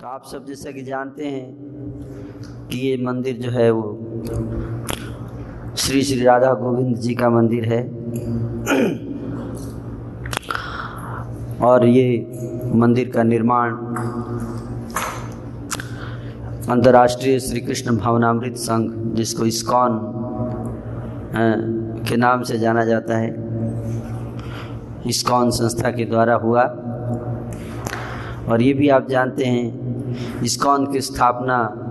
तो आप सब जैसा कि जानते हैं कि ये मंदिर जो है वो श्री श्री राधा गोविंद जी का मंदिर है। और ये मंदिर का निर्माण अंतर्राष्ट्रीय श्री कृष्ण भावनामृत संघ, जिसको इस्कॉन के नाम से जाना जाता है, इस्कॉन संस्था के द्वारा हुआ। और ये भी आप जानते हैं इस्कॉन की स्थापना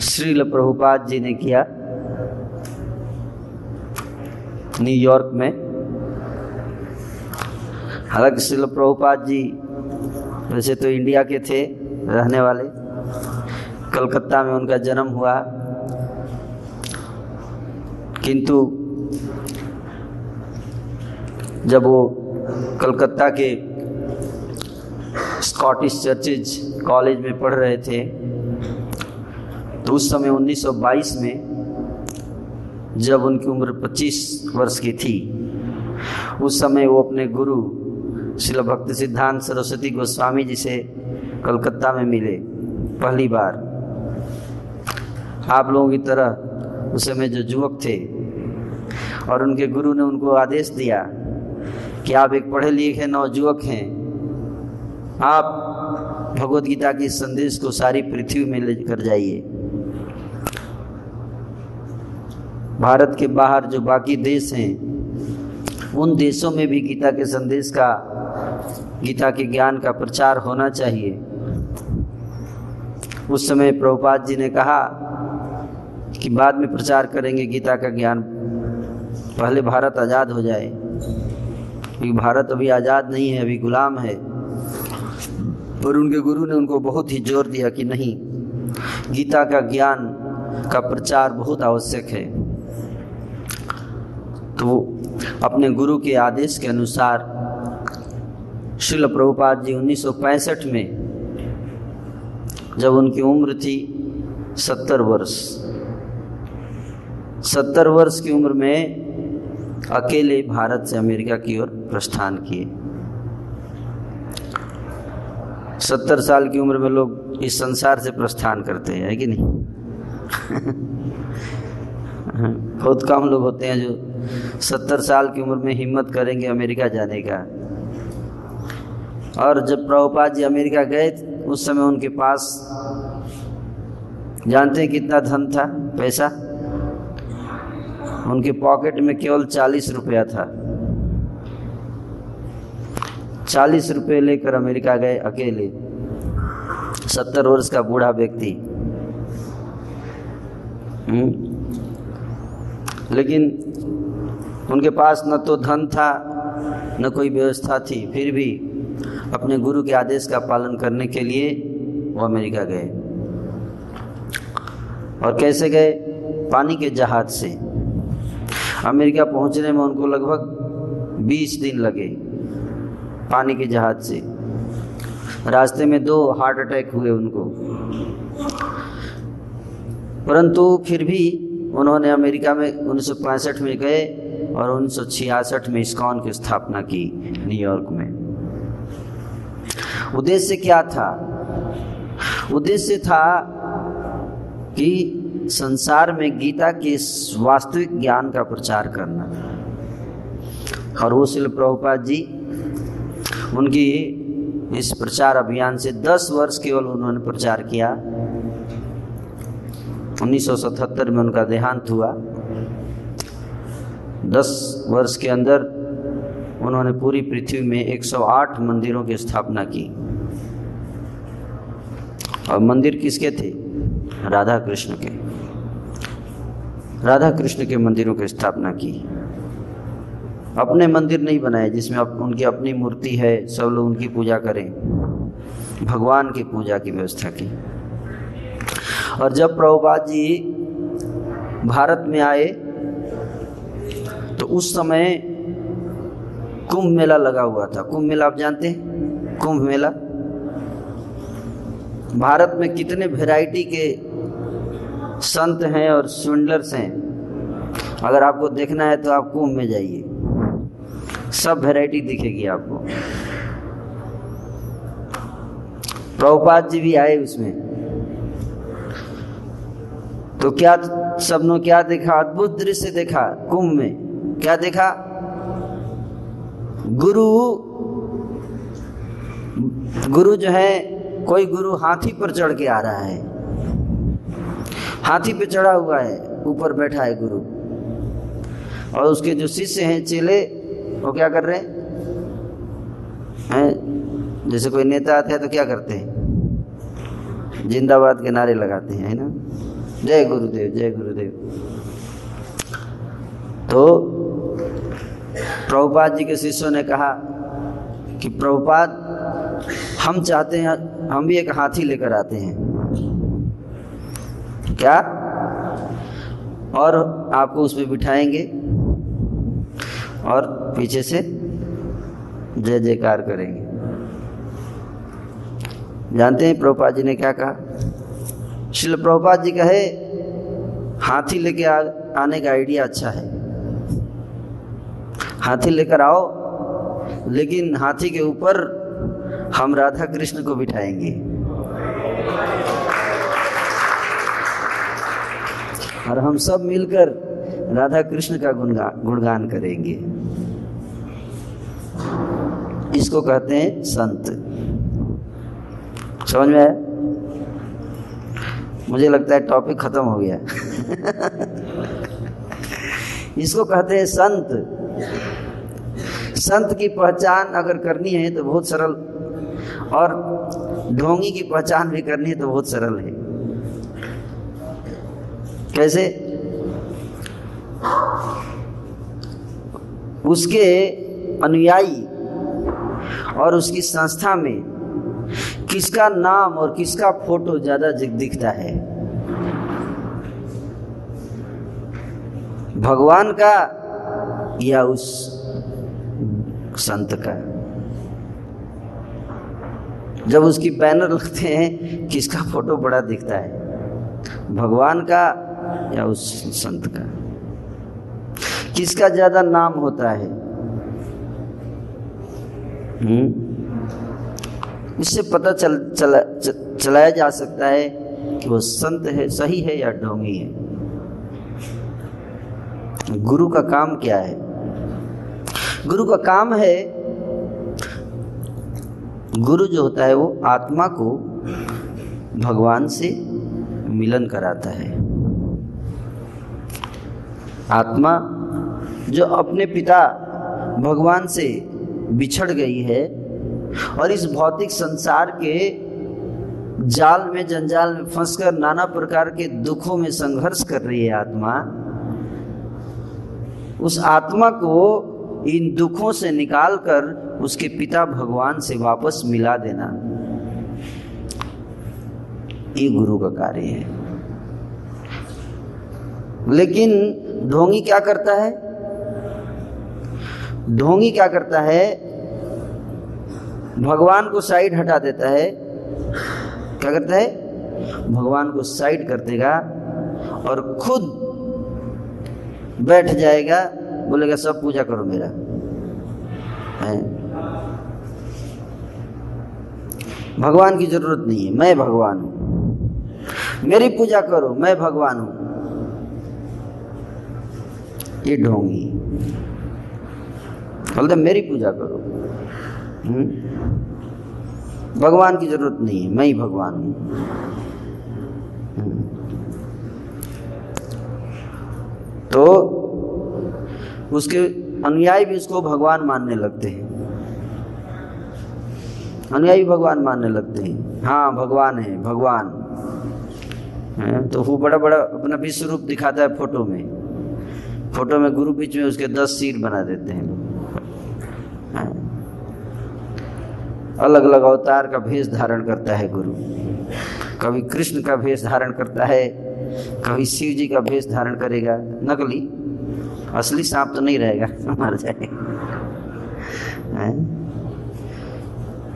श्रील प्रभुपाद जी ने किया। न्यूयॉर्क में। हालाँकि श्रील प्रभुपाद जी वैसे तो इंडिया के थे, रहने वाले। कलकत्ता में उनका जन्म हुआ। किंतु जब वो कलकत्ता के स्कॉटिश चर्चेज कॉलेज में पढ़ रहे थे। तो उस समय 1922 में जब उनकी उम्र 25 वर्ष की थी, उस समय वो अपने गुरु शिल भक्त सिद्धांत सरस्वती गोस्वामी जी से कलकत्ता में मिले पहली बार। आप लोगों की तरह उस समय जो युवक थे और उनके गुरु ने उनको आदेश दिया कि आप एक पढ़े लिखे नवजुवक हैं आप भगवत गीता की संदेश को सारी पृथ्वी में लेकर जाइए। भारत के बाहर जो बाकी देश हैं, उन देशों में भी गीता के संदेश का, गीता के ज्ञान का प्रचार होना चाहिए। उस समय प्रभुपाद जी ने कहा कि बाद में प्रचार करेंगे, गीता का ज्ञान पहले भारत आज़ाद हो जाए। क्योंकि भारत अभी आज़ाद नहीं है, अभी गुलाम है। और उनके गुरु ने उनको बहुत ही ज़ोर दिया कि नहीं, गीता का ज्ञान का प्रचार बहुत आवश्यक है। तो अपने गुरु के आदेश के अनुसार शिल प्रभुपाद जी 1965 में, जब उनकी उम्र थी सत्तर वर्ष सत्तर वर्ष की उम्र में अकेले भारत से अमेरिका की ओर प्रस्थान किए। सत्तर साल की उम्र में लोग इस संसार से प्रस्थान करते हैं, है कि नहीं? बहुत कम लोग होते हैं जो सत्तर साल की उम्र में हिम्मत करेंगे अमेरिका जाने का। और जब प्रभुपाद जी अमेरिका गए, उस समय उनके पास जानते हैं कितना धन था, पैसा? उनके पॉकेट में केवल चालीस रुपया था। चालीस रुपये लेकर अमेरिका गए अकेले। सत्तर वर्ष का बूढ़ा व्यक्ति। लेकिन उनके पास न तो धन था, न कोई व्यवस्था थी। फिर भी अपने गुरु के आदेश का पालन करने के लिए वो अमेरिका गए। और कैसे गए? पानी के जहाज़ से। अमेरिका पहुँचने में उनको लगभग 20 दिन लगे। पानी के जहाज़ से। रास्ते में दो हार्ट अटैक हुए उनको। परंतु फिर भी उन्होंने अमेरिका में उन्नीस सौ पैंसठ में गए और उन्नीस में इस्कॉन की स्थापना की न्यूयॉर्क में। उद्देश्य क्या था? उद्देश्य था कि संसार में गीता के वास्तविक ज्ञान का प्रचार करना। और वो शिल प्रभुपाद जी उनकी इस प्रचार अभियान से 10 वर्ष केवल उन्होंने प्रचार किया। 1977 में उनका देहांत हुआ। 10 वर्ष के अंदर उन्होंने पूरी पृथ्वी में 108 मंदिरों की स्थापना की। और मंदिर किसके थे? राधा कृष्ण के। राधा कृष्ण के मंदिरों की स्थापना की। अपने मंदिर नहीं बनाए जिसमें अप, उनकी अपनी मूर्ति है सब लोग उनकी पूजा करें। भगवान की पूजा की व्यवस्था की। और जब प्रभुपाद जी भारत में आए तो उस समय कुंभ मेला लगा हुआ था। कुंभ मेला आप जानते हैं? कुंभ मेला। भारत में कितने वैरायटी के संत हैं और स्विंडलर्स हैं। अगर आपको देखना है तो आप कुंभ में जाइए। सब वैरायटी दिखेगी आपको। प्रभुपाद जी भी आए उसमें। तो क्या सबनों क्या देखा? अद्भुत दृश्य देखा कुंभ में। क्या देखा? गुरु गुरु जो है, कोई गुरु हाथी पर चढ़ के आ रहा है। हाथी पे चढ़ा हुआ है, ऊपर बैठा है गुरु। और उसके जो शिष्य हैं, चेले वो क्या कर रहे हैं? जैसे कोई नेता आते हैं तो क्या करते हैं? जिंदाबाद के नारे लगाते हैं, है ना? जय गुरुदेव जय गुरुदेव। तो प्रभुपाद जी के शिष्यों ने कहा कि प्रभुपाद, हम चाहते हैं, हम भी एक हाथी लेकर आते हैं। क्या? और आपको उसमें बिठाएँगे? और पीछे से जय जयकार करेंगे। जानते हैं प्रभुपाद जी ने क्या कहा? शिल प्रभुपाद जी कहे, हाथी लेके आने का आइडिया अच्छा है। हाथी लेकर आओ, लेकिन हाथी के ऊपर हम राधा कृष्ण को बिठाएँगे। और हम सब मिलकर राधा कृष्ण का गुणगान गुणगान करेंगे। इसको कहते हैं संत। समझ में आया? मुझे लगता है टॉपिक खत्म हो गया। इसको कहते हैं संत। संत की पहचान अगर करनी है तो बहुत सरल, और ढोंगी की पहचान भी करनी है तो बहुत सरल है। कैसे? उसके अनुयायी और उसकी संस्था में किसका नाम और किसका फ़ोटो ज़्यादा दिखता है? भगवान का या उस संत का? जब उसकी बैनर लगते हैं, किसका फ़ोटो बड़ा दिखता है? भगवान का या उस संत का? किसका ज़्यादा नाम होता है? हम्म? इससे पता चल, चला चलाया जा सकता है कि वो संत है, सही है या ढोंगी है। गुरु का काम क्या है? गुरु का काम है, गुरु जो होता है वो आत्मा को भगवान से मिलन कराता है। आत्मा जो अपने पिता भगवान से बिछड़ गई है और इस भौतिक संसार के जाल में, जंजाल में फंसकर नाना प्रकार के दुखों में संघर्ष कर रही है आत्मा, उस आत्मा को इन दुखों से निकालकर उसके पिता भगवान से वापस मिला देना। ये गुरु का कार्य है। लेकिन ढोंगी क्या करता है? ढोंगी क्या करता है? भगवान को साइड हटा देता है। क्या करता है? भगवान को साइड कर देगा और खुद बैठ जाएगा। बोलेगा, सब पूजा करो मेरा। है? भगवान की ज़रूरत नहीं है। मैं भगवान हूँ। मेरी पूजा करो। मैं भगवान हूँ। ये ढोंगी। बोलते मेरी पूजा करो हम्म? भगवान की ज़रूरत नहीं है, मैं ही भगवान हूँ हम्म। तो उसके अनुयायी भी उसको भगवान मानने लगते हैं अनुयायी भगवान मानने लगते हैं हाँ भगवान है भगवान है तो वो बड़ा बड़ा अपना विश्व रूप दिखाता है फ़ोटो में फ़ोटो में गुरु बीच में उसके दस सीट बना देते हैं हाँ। अलग अलग अवतार का भेष धारण करता है गुरु। कभी कृष्ण का भेष धारण करता है, कभी शिव जी का भेष धारण करेगा। नकली। असली सांप तो नहीं रहेगा, मर जाएगा।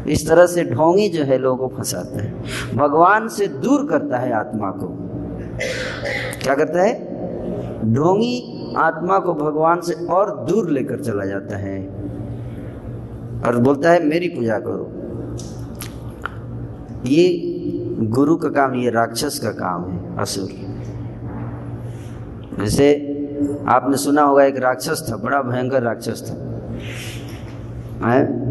इस तरह से ढोंगी जो है लोगों को फंसाता है। भगवान से दूर करता है आत्मा को। क्या करता है? ढोंगी आत्मा को भगवान से और दूर लेकर चला जाता है। और बोलता है, मेरी पूजा करो। ये गुरु का काम, ये राक्षस का काम है, असुर। जैसे आपने सुना होगा, एक राक्षस था, बड़ा भयंकर राक्षस था। है?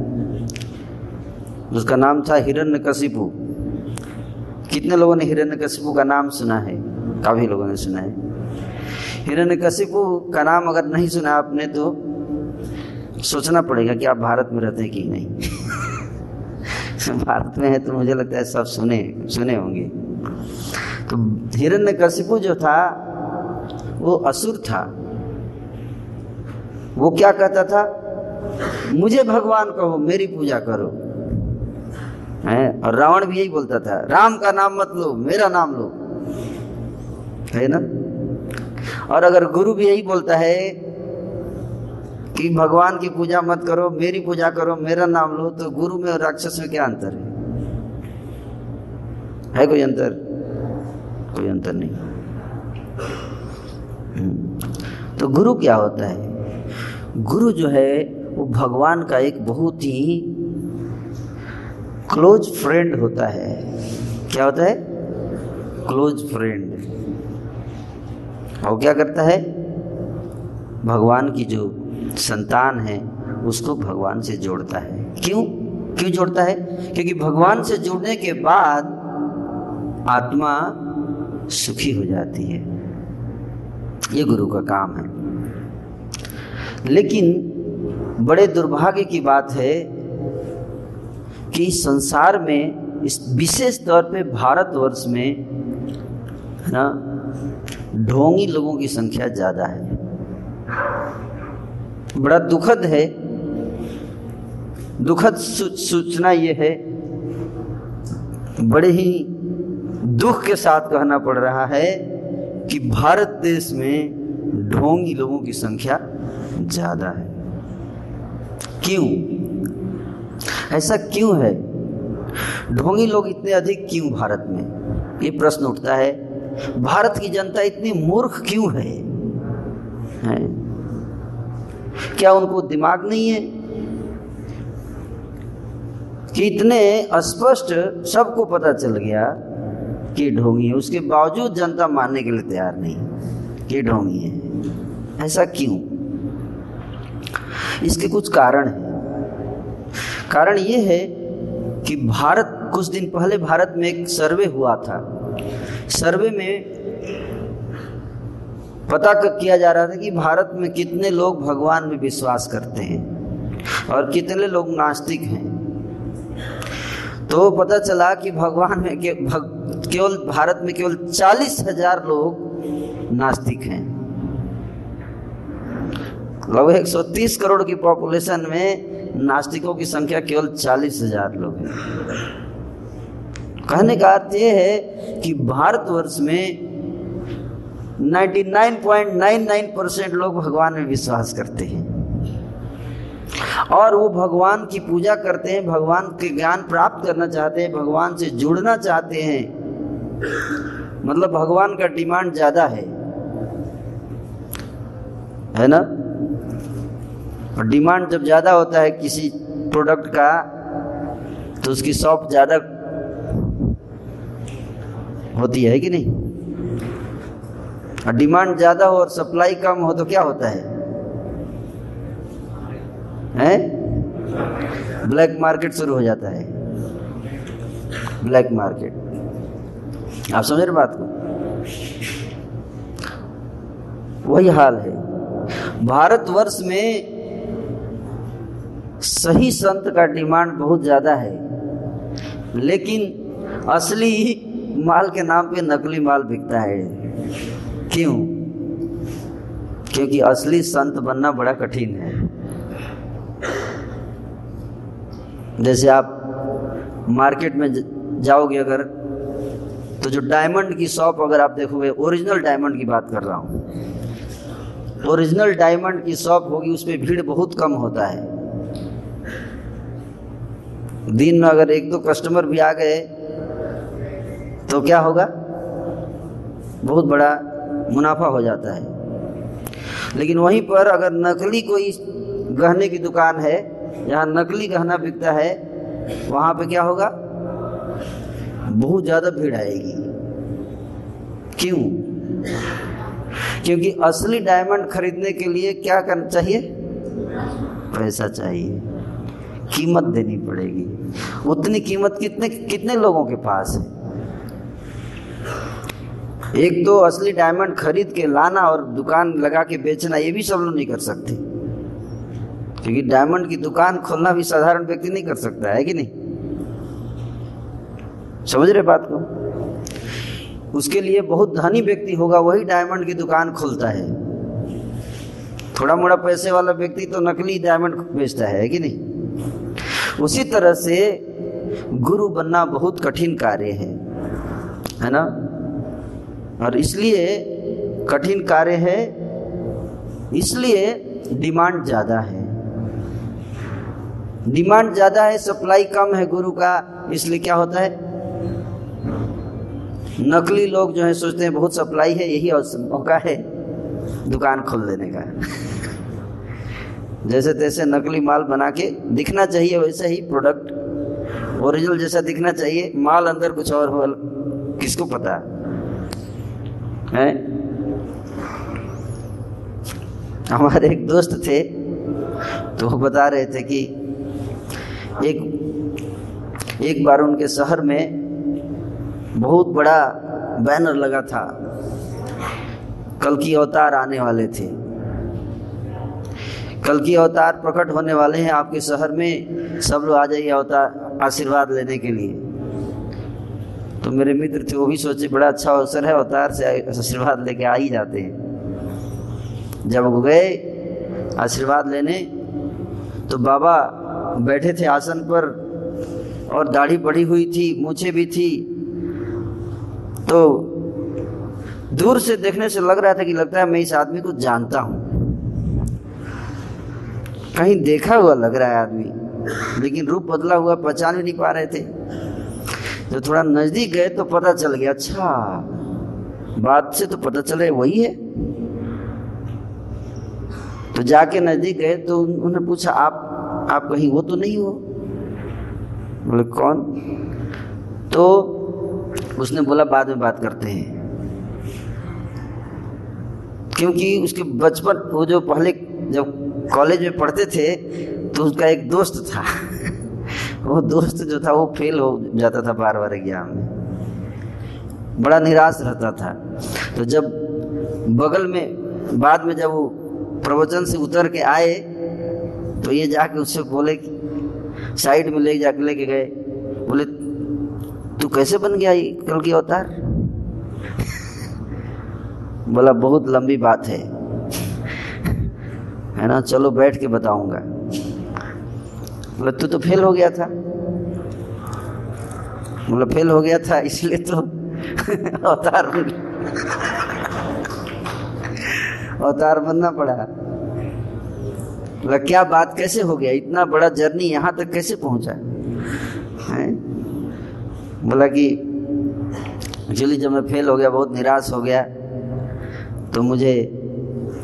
उसका नाम था हिरण्य कशिपु कितने लोगों ने हिरण्य कशिपु का नाम सुना है? काफ़ी लोगों ने सुना है। हिरण्य कशिपु का नाम अगर नहीं सुना आपने तो सोचना पड़ेगा कि आप भारत में रहते हैं कि नहीं। भारत में है तो मुझे लगता है सब सुने सुने होंगे। तो हिरण्य कशिपु जो था वो असुर था। वो क्या कहता था? मुझे भगवान कहो मेरी पूजा करो। है? और रावण भी यही बोलता था राम का नाम मत लो मेरा नाम लो। है ना? और अगर गुरु भी यही बोलता है कि भगवान की पूजा मत करो, मेरी पूजा करो, मेरा नाम लो तो गुरु में और राक्षस में क्या अंतर है? है कोई अंतर? कोई अंतर नहीं। हम्म। तो गुरु क्या होता है? गुरु जो है, वो भगवान का एक बहुत ही क्लोज फ्रेंड होता है। क्या होता है? क्लोज फ्रेंड और क्या करता है? भगवान की जो संतान है, उसको भगवान से जोड़ता है। क्यों? क्यों जोड़ता है? क्योंकि भगवान से जुड़ने के बाद आत्मा सुखी हो जाती है। ये गुरु का काम है। लेकिन बड़े दुर्भाग्य की बात है कि संसार में, इस विशेष तौर पे भारतवर्ष में, है ना, ढोंगी लोगों की संख्या ज़्यादा है। बड़ा दुखद है। दुखद सूचना ये है बड़े ही दुख के साथ कहना पड़ रहा है कि भारत देश में ढोंगी लोगों की संख्या ज़्यादा है। क्यों? ऐसा क्यों है? ढोंगी लोग इतने अधिक क्यों भारत में? ये प्रश्न उठता है। भारत की जनता इतनी मूर्ख क्यों है, है? क्या उनको दिमाग नहीं है? कि इतने स्पष्ट सबको पता चल गया कि ढोंगी है। उसके बावजूद जनता मानने के लिए तैयार नहीं। कि ढोंगी है। ऐसा क्यों? इसके कुछ कारण है। कारण ये है कि भारत कुछ दिन पहले भारत में एक सर्वे हुआ था। सर्वे में पता किया जा रहा था कि भारत में कितने लोग भगवान में विश्वास करते हैं और कितने लोग नास्तिक हैं। तो पता चला कि भगवान में के, भग, केवल भारत में केवल चालीस हज़ार लोग नास्तिक हैं। लगभग एक सौ तीस करोड़ की पॉपुलेशन में नास्तिकों की संख्या केवल चालीस हज़ार लोग हैं। कहने का अर्थ यह है कि भारतवर्ष में 99.99 परसेंट लोग भगवान में विश्वास करते हैं। और वो भगवान की पूजा करते हैं, भगवान के ज्ञान प्राप्त करना चाहते हैं, भगवान से जुड़ना चाहते हैं। मतलब भगवान का डिमांड ज़्यादा है। है ना? और डिमांड जब ज़्यादा होता है किसी प्रोडक्ट का तो उसकी शॉप ज़्यादा होती है कि नहीं? और डिमांड ज़्यादा हो और सप्लाई कम हो तो क्या होता है? हैं? ब्लैक मार्केट शुरू हो जाता है। Black market. आप समझ रहे बात को? वही हाल है। भारतवर्ष में सही संत का डिमांड बहुत ज़्यादा है। लेकिन असली माल के नाम पे नकली माल बिकता है। क्यों? क्योंकि असली संत बनना बड़ा कठिन है। जैसे आप मार्केट में जाओगे अगर तो जो डायमंड की शॉप अगर आप देखोगे, ओरिजिनल डायमंड की बात कर रहा हूँ। ओरिजिनल डायमंड की शॉप होगी, उसमें भीड़ बहुत कम होता है। दिन में अगर एक दो कस्टमर भी आ गए तो क्या होगा? बहुत बड़ा मुनाफा हो जाता है। लेकिन वहीं पर अगर नकली कोई गहने की दुकान है, जहाँ नकली गहना बिकता है, वहाँ पे क्या होगा? बहुत ज़्यादा भीड़ आएगी। क्यों? क्योंकि असली डायमंड खरीदने के लिए क्या करना चाहिए? पैसा चाहिए। कीमत देनी पड़ेगी। उतनी कीमत कितने कितने लोगों के पास है? एक तो असली डायमंड खरीद के लाना और दुकान लगा के बेचना, ये भी सब लोग नहीं कर सकते। क्योंकि डायमंड की दुकान खोलना भी साधारण व्यक्ति नहीं कर सकता, है कि नहीं? समझ रहे बात को? उसके लिए बहुत धनी व्यक्ति होगा, वही डायमंड की दुकान खोलता है। थोड़ा मोड़ा पैसे वाला व्यक्ति तो नकली डायमंड बेचता है कि नहीं? उसी तरह से गुरु बनना बहुत कठिन कार्य है है ना? और इसलिए कठिन कार्य है, इसलिए डिमांड ज़्यादा है। डिमांड ज़्यादा है, सप्लाई कम है गुरु का, इसलिए क्या होता है? नकली लोग जो है सोचते हैं बहुत सप्लाई है, यही मौका है दुकान खोल देने का। जैसे तैसे नकली माल बना के दिखना चाहिए, वैसे ही प्रोडक्ट ओरिजिनल जैसा दिखना चाहिए, माल अंदर कुछ और हो, किसको पता? है हमारे एक दोस्त थे तो वो बता रहे थे कि एक एक बार उनके शहर में बहुत बड़ा बैनर लगा था, कल की अवतार आने वाले थे। कल की अवतार प्रकट होने वाले हैं आपके शहर में, सब लोग आ जाइए अवतार, आशीर्वाद लेने के लिए। तो मेरे मित्र थे, वो भी सोचे, बड़ा अच्छा अवसर है, अवतार से आशीर्वाद लेके आ ही जाते हैं। जब गए, आशीर्वाद लेने तो बाबा बैठे थे आसन पर और दाढ़ी बढ़ी हुई थी, मूछे भी थी। तो दूर से देखने से लग रहा था कि लगता है मैं इस आदमी को जानता हूँ। कहीं देखा हुआ लग रहा है आदमी, लेकिन रूप बदला हुआ, पहचान भी नहीं पा रहे थे। तो थोड़ा नज़दीक गए तो पता चल गया अच्छा बात से तो पता चले वही है। तो जाके नज़दीक गए तो उन्होंने पूछा, आप आप कहीं वो तो नहीं हो? बोले, कौन? तो उसने बोला, बाद में बात करते हैं। क्योंकि उसके बचपन, वो जो पहले जब कॉलेज में पढ़ते थे तो उसका एक दोस्त था। वो दोस्त जो था, वो फेल हो जाता था, बार बार एग्ज़ाम में। बड़ा निराश रहता था। तो जब बगल में, बाद में जब वो प्रवचन से उतर के आए तो ये जाके उससे बोले साइड में ले जाके लेके गए। बोले, तू कैसे बन गया कल की अवतार? बोला, बहुत लंबी बात है। है ना, चलो बैठ के बताऊँगा। बोला तू तो फेल हो गया था। बोला फेल हो गया था, इसलिए तो अवतार अवतार बनना पड़ा। बोला क्या बात कैसे हो गया? इतना बड़ा जर्नी यहाँ तक कैसे पहुँचा? है? बोला कि एक्चुअली जब मैं फेल हो गया, बहुत निराश हो गया तो मुझे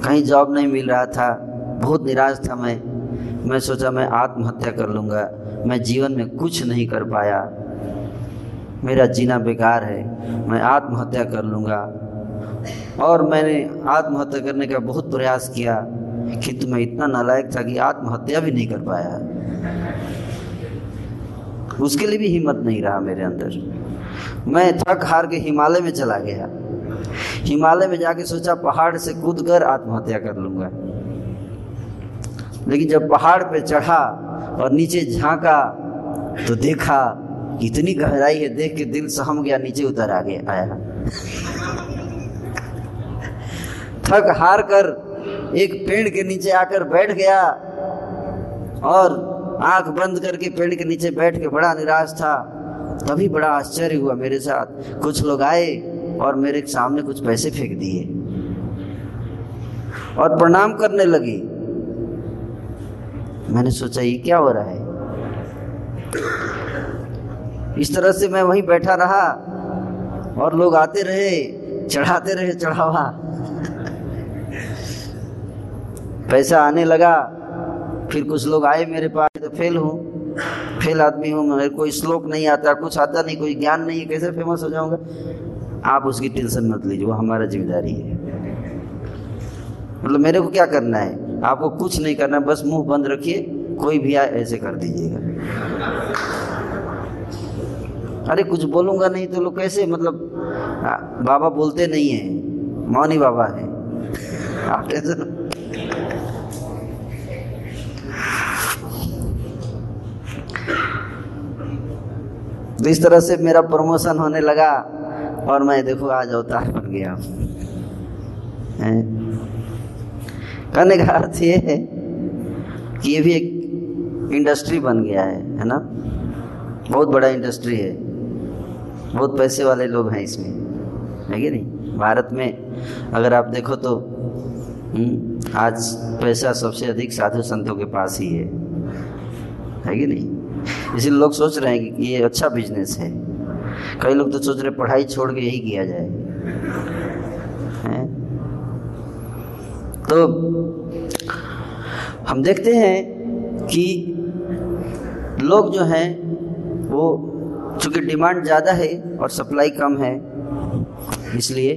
कहीं जॉब नहीं मिल रहा था, बहुत निराश था मैं मैं सोचा मैं आत्महत्या कर लूँगा। मैं जीवन में कुछ नहीं कर पाया। मेरा जीना बेकार है। मैं आत्महत्या कर लूँगा। और मैंने आत्महत्या करने का बहुत प्रयास किया किंतु मैं इतना नालायक था कि आत्महत्या भी नहीं कर पाया। उसके लिए भी हिम्मत नहीं रहा मेरे अंदर। मैं थक हार के हिमालय में चला गया। हिमालय में जाके सोचा पहाड़ से कूद कर आत्महत्या कर लूँगा। लेकिन जब पहाड़ पे चढ़ा और नीचे झांका तो देखा इतनी गहराई है, देख के दिल सहम गया, नीचे उतर आ गया आया। थक हार कर एक पेड़ के नीचे आकर बैठ गया और आँख बंद करके पेड़ के नीचे बैठ के बड़ा निराश था। तभी बड़ा आश्चर्य हुआ मेरे साथ। कुछ लोग आए और मेरे सामने कुछ पैसे फेंक दिए और प्रणाम करने लगे। मैंने सोचा, ये क्या हो रहा है? इस तरह से मैं वहीं बैठा रहा और लोग आते रहे, चढ़ाते रहे चढ़ावा। पैसा आने लगा, फिर कुछ लोग आए मेरे पास तो फेल हूँ। फेल आदमी हूँ मेरे कोई श्लोक नहीं आता, कुछ आता नहीं, कोई ज्ञान नहीं है कैसे फ़ेमस हो जाऊँगा? आप उसकी टेंशन मत लीजिए, वो हमारा ज़िम्मेदारी है। मतलब मेरे को क्या करना है? आपको कुछ नहीं करना, बस मुँह बंद रखिए, कोई भी आए ऐसे कर दीजिएगा। अरे कुछ बोलूँगा नहीं तो लोग कैसे मतलब बाबा बोलते नहीं है, मौनी बाबा है। तो इस तरह से मेरा प्रमोशन होने लगा और मैं देखो आज अवतार बन गया कहने का अर्थ ये है कि ये भी एक इंडस्ट्री बन गया है है ना? बहुत बड़ा इंडस्ट्री है। बहुत पैसे वाले लोग हैं इसमें है कि नहीं? भारत में अगर आप देखो तो हम्म, आज पैसा सबसे अधिक साधु संतों के पास ही है। है कि नहीं? इसलिए लोग सोच रहे हैं कि ये अच्छा बिज़नेस है। कई लोग तो सोच रहे पढ़ाई छोड़ के यही किया जाए। तो हम देखते हैं कि लोग जो हैं, वो चूँकि डिमांड ज़्यादा है और सप्लाई कम है, इसलिए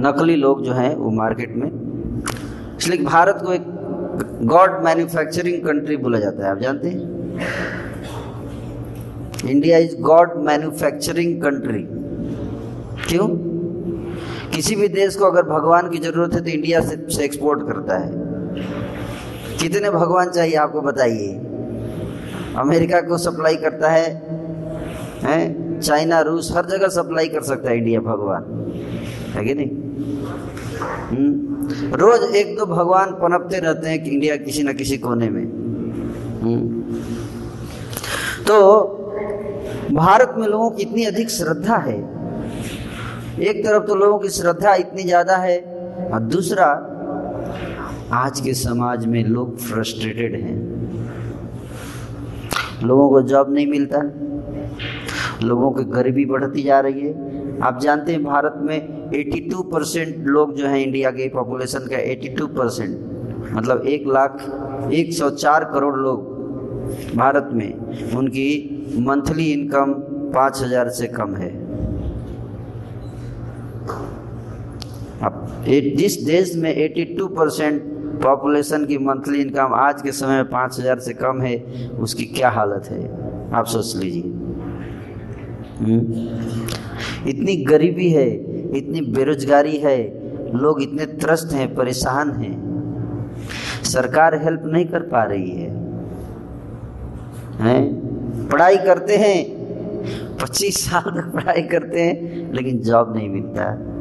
नकली लोग जो हैं, वो मार्केट में। इसलिए भारत को एक गॉड मैन्युफैक्चरिंग कंट्री बोला जाता है, आप जानते हैं? India is god manufacturing country क्यों? किसी भी देश को अगर भगवान की ज़रूरत है तो इंडिया से, से एक्सपोर्ट करता है। कितने भगवान चाहिए आपको बताइए? अमेरिका को सप्लाई करता है हैं? चाइना रूस हर जगह सप्लाई कर सकता है इंडिया भगवान। है कि नहीं? हम्म। रोज एक दो भगवान पनपते रहते हैं कि इंडिया किसी ना किसी कोने में। हम्म। तो भारत में लोगों की इतनी अधिक श्रद्धा है। एक तरफ़ तो लोगों की श्रद्धा इतनी ज़्यादा है और दूसरा, आज के समाज में लोग फ्रस्ट्रेटेड हैं। लोगों को जॉब नहीं मिलता, लोगों की गरीबी बढ़ती जा रही है। आप जानते हैं भारत में 82 परसेंट लोग जो हैं इंडिया के पॉपुलेशन का 82 परसेंट मतलब एक लाख एक सौ चार करोड़ लोग भारत में, उनकी मंथली इनकम पाँच हज़ार से कम है। अब जिस देश में 82 परसेंट पॉपुलेशन की मंथली इनकम आज के समय में पाँच हज़ार से कम है, उसकी क्या हालत है? आप सोच लीजिए। हम्म। इतनी गरीबी है, इतनी बेरोजगारी है, लोग इतने त्रस्त हैं, परेशान हैं। सरकार हेल्प नहीं कर पा रही है। हैं? पढ़ाई करते हैं, पच्चीस साल तक पढ़ाई करते हैं, लेकिन जॉब नहीं मिलता। है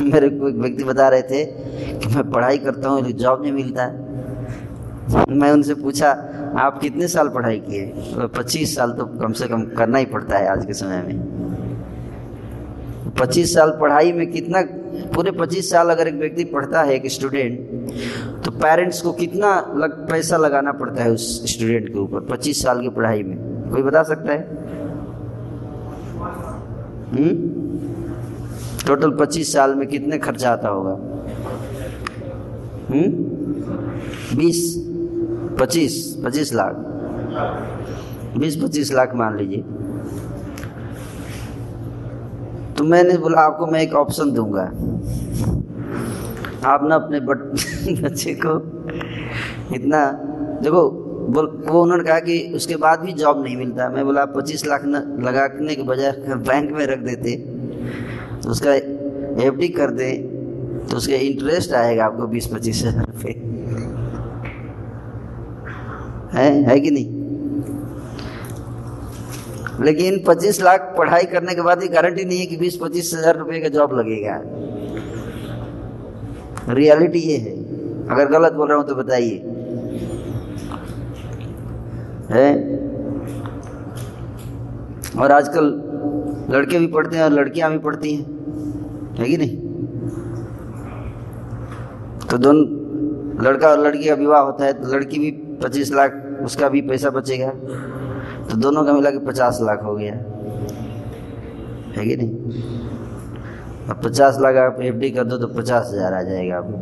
मेरे को एक व्यक्ति बता रहे थे कि मैं पढ़ाई करता हूँ जॉब नहीं मिलता। है मैं उनसे पूछा आप कितने साल पढ़ाई किए? तो पच्चीस साल तो कम से कम करना ही पड़ता है आज के समय में। पच्चीस साल पढ़ाई में कितना पूरे पच्चीस साल अगर एक व्यक्ति पढ़ता है एक स्टूडेंट तो पेरेंट्स को कितना लग, पैसा लगाना पड़ता है उस स्टूडेंट के ऊपर पच्चीस साल की पढ़ाई में? कोई बता सकता है? हम्म? टोटल पच्चीस साल में कितने खर्चा आता होगा? हम्म? बीस, पच्चीस पच्चीस लाख। बीस, पच्चीस लाख मान लीजिए। तो मैंने बोला, आपको मैं एक ऑप्शन दूँगा। आप ना अपने बच्चे को इतना, देखो, बोल, वो उन्होंने कहा कि उसके बाद भी जॉब नहीं मिलता। मैं बोला, आप पच्चीस लाख लगाने के बजाय बैंक में रख देते। उसका एफडी कर दें तो उसका इंटरेस्ट आएगा आपको बीस पच्चीस हज़ार रुपये है? है कि नहीं? लेकिन 25 लाख पढ़ाई करने के बाद ही गारंटी नहीं है कि 20 पच्चीस हज़ार रुपये का जॉब लगेगा। रियलिटी ये है। अगर गलत बोल रहा हूँ तो बताइए। है? और आजकल लड़के भी पढ़ते हैं और लड़कियाँ भी पढ़ती हैं। है कि नहीं? तो दोनों, लड़का और लड़की का विवाह होता है तो लड़की भी पच्चीस लाख, उसका भी पैसा बचेगा। तो दोनों का मिला के पचास लाख हो गया। है कि नहीं? अब पचास लाख आप एफडी कर दो तो पचास हज़ार आ जाएगा आपको।